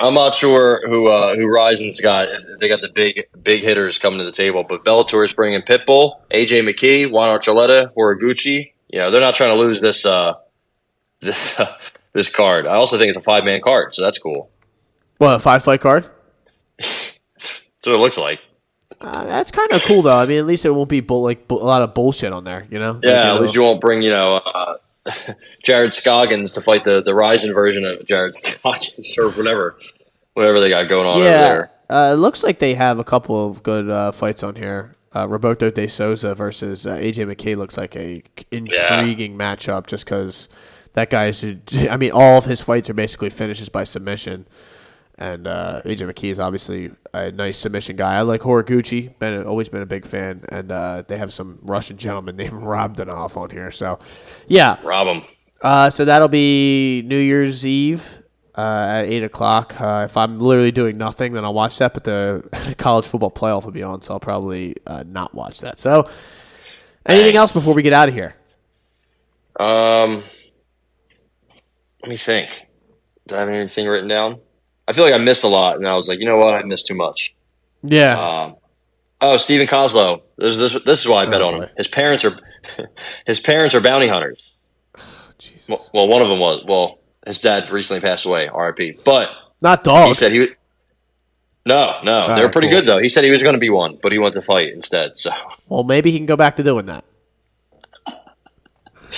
Speaker 3: I'm not sure who uh, who Rizin's got. If if they got the big big hitters coming to the table, but Bellator is bringing Pitbull, AJ McKee, Juan Archuleta, Horiguchi. You know they're not trying to lose this uh, this uh, this card. I also think it's a five man card, so that's cool.
Speaker 2: What a five fight card?
Speaker 3: That's what it looks like.
Speaker 2: Uh, that's kind of cool though. I mean, at least it won't be bull- like bu- a lot of bullshit on there. You know? Like,
Speaker 3: Yeah,
Speaker 2: you
Speaker 3: at
Speaker 2: know-
Speaker 3: least you won't bring you know uh, Jared Scoggins to fight the the Rizin version of Jared Scoggins or whatever whatever they got going on over
Speaker 2: yeah.
Speaker 3: there.
Speaker 2: Uh, it looks like they have a couple of good uh, fights on here. Uh, Roberto de Souza versus uh, AJ McKee looks like a intriguing matchup just because that guy's. I mean, all of his fights are basically finishes by submission. And uh, AJ McKee is obviously a nice submission guy. I like Horiguchi. Been always been a big fan, and uh, they have some Russian gentleman named Robdanov on here. So, yeah.
Speaker 3: Rob him.
Speaker 2: Uh, so that'll be New Year's Eve uh, at eight o'clock. Uh, if I'm literally doing nothing, then I'll watch that. But the college football playoff will be on, so I'll probably uh, not watch that. So, anything else before we get out of here?
Speaker 3: Um, let me think. Do I have anything written down? I feel like I missed a lot, and I was like, you know what, I missed too much.
Speaker 2: Yeah,
Speaker 3: Um, oh, Stephen Koslow. This, this, this is why I bet
Speaker 2: Oh,
Speaker 3: on him. His parents are his parents are bounty hunters.
Speaker 2: Jesus.
Speaker 3: Well, well, one of them was. Well, his dad recently passed away, R.I.P. But
Speaker 2: not
Speaker 3: dogs.
Speaker 2: he
Speaker 3: said he would. No, no, they were
Speaker 2: right,
Speaker 3: pretty
Speaker 2: cool.
Speaker 3: good though. He said he was going to be one, but he went to fight instead. So,
Speaker 2: well, maybe he can go back to doing that.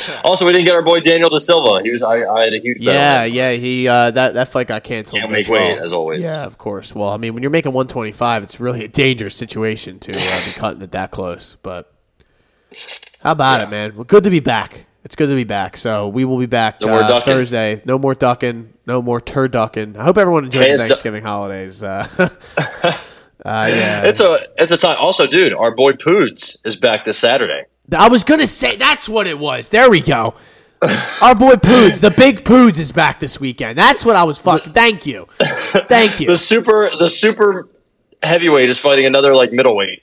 Speaker 3: also, we didn't get our boy Daniel De Silva. He was. I, I had a huge
Speaker 2: Yeah, yeah. He uh, that that fight got canceled.
Speaker 3: Can't make
Speaker 2: well.
Speaker 3: weight as always.
Speaker 2: Yeah, of course. Well, I mean, when you're making 125, it's really a dangerous situation to uh, be cutting it that close. But how about
Speaker 3: Yeah.
Speaker 2: it, man? Well, good to be back. It's good to be back. So we will be back
Speaker 3: No
Speaker 2: uh. Thursday. No more ducking. No more turducking. I hope everyone enjoyed
Speaker 3: Fans
Speaker 2: the
Speaker 3: du-
Speaker 2: Thanksgiving holidays. Uh, uh, yeah,
Speaker 3: It's a it's a time. Also, dude, our boy Poods is back this Saturday.
Speaker 2: I was gonna say that's what it was. There we go. Our boy Poods, the big Poods, is back this weekend. That's what I was fucking. Thank you, thank you.
Speaker 3: The super the super heavyweight is fighting another like middleweight.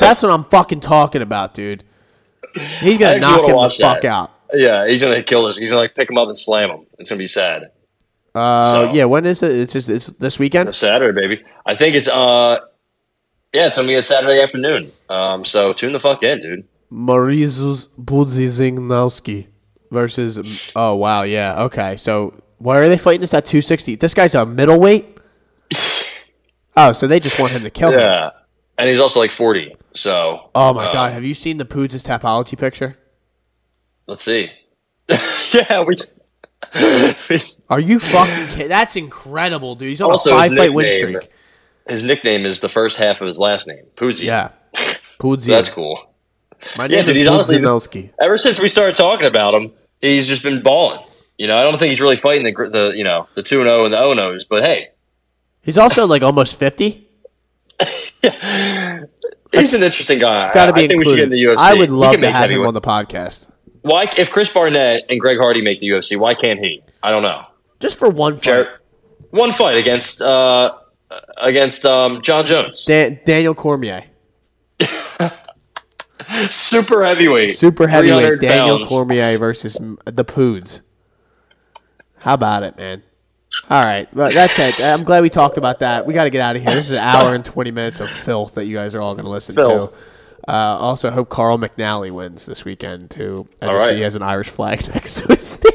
Speaker 2: That's what I'm fucking talking about, dude. He's gonna knock him the fuck
Speaker 3: that.
Speaker 2: out.
Speaker 3: yeah, he's gonna kill this. He's gonna like pick him up and slam him. It's gonna be sad.
Speaker 2: Uh,
Speaker 3: So-
Speaker 2: yeah. When is it? It's just it's this weekend.
Speaker 3: It's Saturday, baby. I think it's uh, yeah, it's gonna be a Saturday afternoon. Um, so tune the fuck in, dude.
Speaker 2: Mariusz Pudzianowski versus. Oh wow, yeah. Okay, so why are they fighting this at 260? This guy's a middleweight. Oh, so they just want him to kill him.
Speaker 3: Yeah, and he's also like forty. So
Speaker 2: Oh my
Speaker 3: uh,
Speaker 2: god, have you seen the Poods' topology picture?
Speaker 3: let's see. yeah, we.
Speaker 2: Are you fucking kidding? That's incredible, dude. He's on
Speaker 3: Also,
Speaker 2: a five fight win streak.
Speaker 3: His nickname is the first half of his last name, Poodsy.
Speaker 2: Yeah. Poodsy.
Speaker 3: So that's cool.
Speaker 2: My
Speaker 3: Yeah,
Speaker 2: name
Speaker 3: dude,
Speaker 2: is
Speaker 3: he's honestly-. Ever since we started talking about him, he's just been balling. You know, I don't think he's really fighting the the you know the two and zero and the O nos, but hey,
Speaker 2: He's also like almost 50.
Speaker 3: he's an interesting guy.
Speaker 2: Got to
Speaker 3: I,
Speaker 2: be
Speaker 3: I think we should get in the. UFC.
Speaker 2: I would love to have him on the podcast.
Speaker 3: Why, if Chris Barnett and Greg Hardy make the UFC, why can't he? I don't know.
Speaker 2: Just for one fight.
Speaker 3: Jared, one fight against uh, against um, Jon Jones,
Speaker 2: Dan- Daniel Cormier.
Speaker 3: Super heavyweight,
Speaker 2: Super heavyweight Daniel
Speaker 3: pounds.
Speaker 2: Cormier versus the Poods. How about it, man? All right, well, that's it. I'm glad we talked about that. We got to get out of here. This is an hour and 20 minutes of filth that you guys are all going to listen
Speaker 3: Filth.
Speaker 2: to. Uh, also, hope Carl McNally wins this weekend too. I
Speaker 3: All
Speaker 2: just see
Speaker 3: right.
Speaker 2: he has an Irish flag next to his name.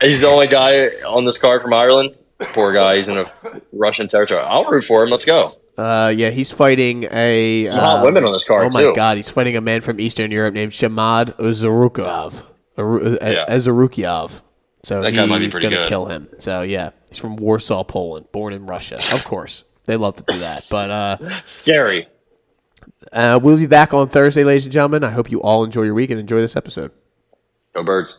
Speaker 3: He's the only guy on this card from Ireland. Poor guy. He's in a Russian territory. I'll root for him. Let's go.
Speaker 2: Uh, yeah, he's fighting a
Speaker 3: There's a lot of
Speaker 2: um,
Speaker 3: women on this card,
Speaker 2: Oh my
Speaker 3: too.
Speaker 2: god, he's fighting a man from Eastern Europe named Shamad Uzurukov. yeah. as. So
Speaker 3: that
Speaker 2: guy
Speaker 3: might be pretty
Speaker 2: going to kill him. So yeah, he's from Warsaw, Poland, born in Russia. Of course, they love to do that. But uh,
Speaker 3: scary.
Speaker 2: Uh, we'll be back on Thursday, ladies and gentlemen. I hope you all enjoy your week and enjoy this episode.
Speaker 3: Go birds.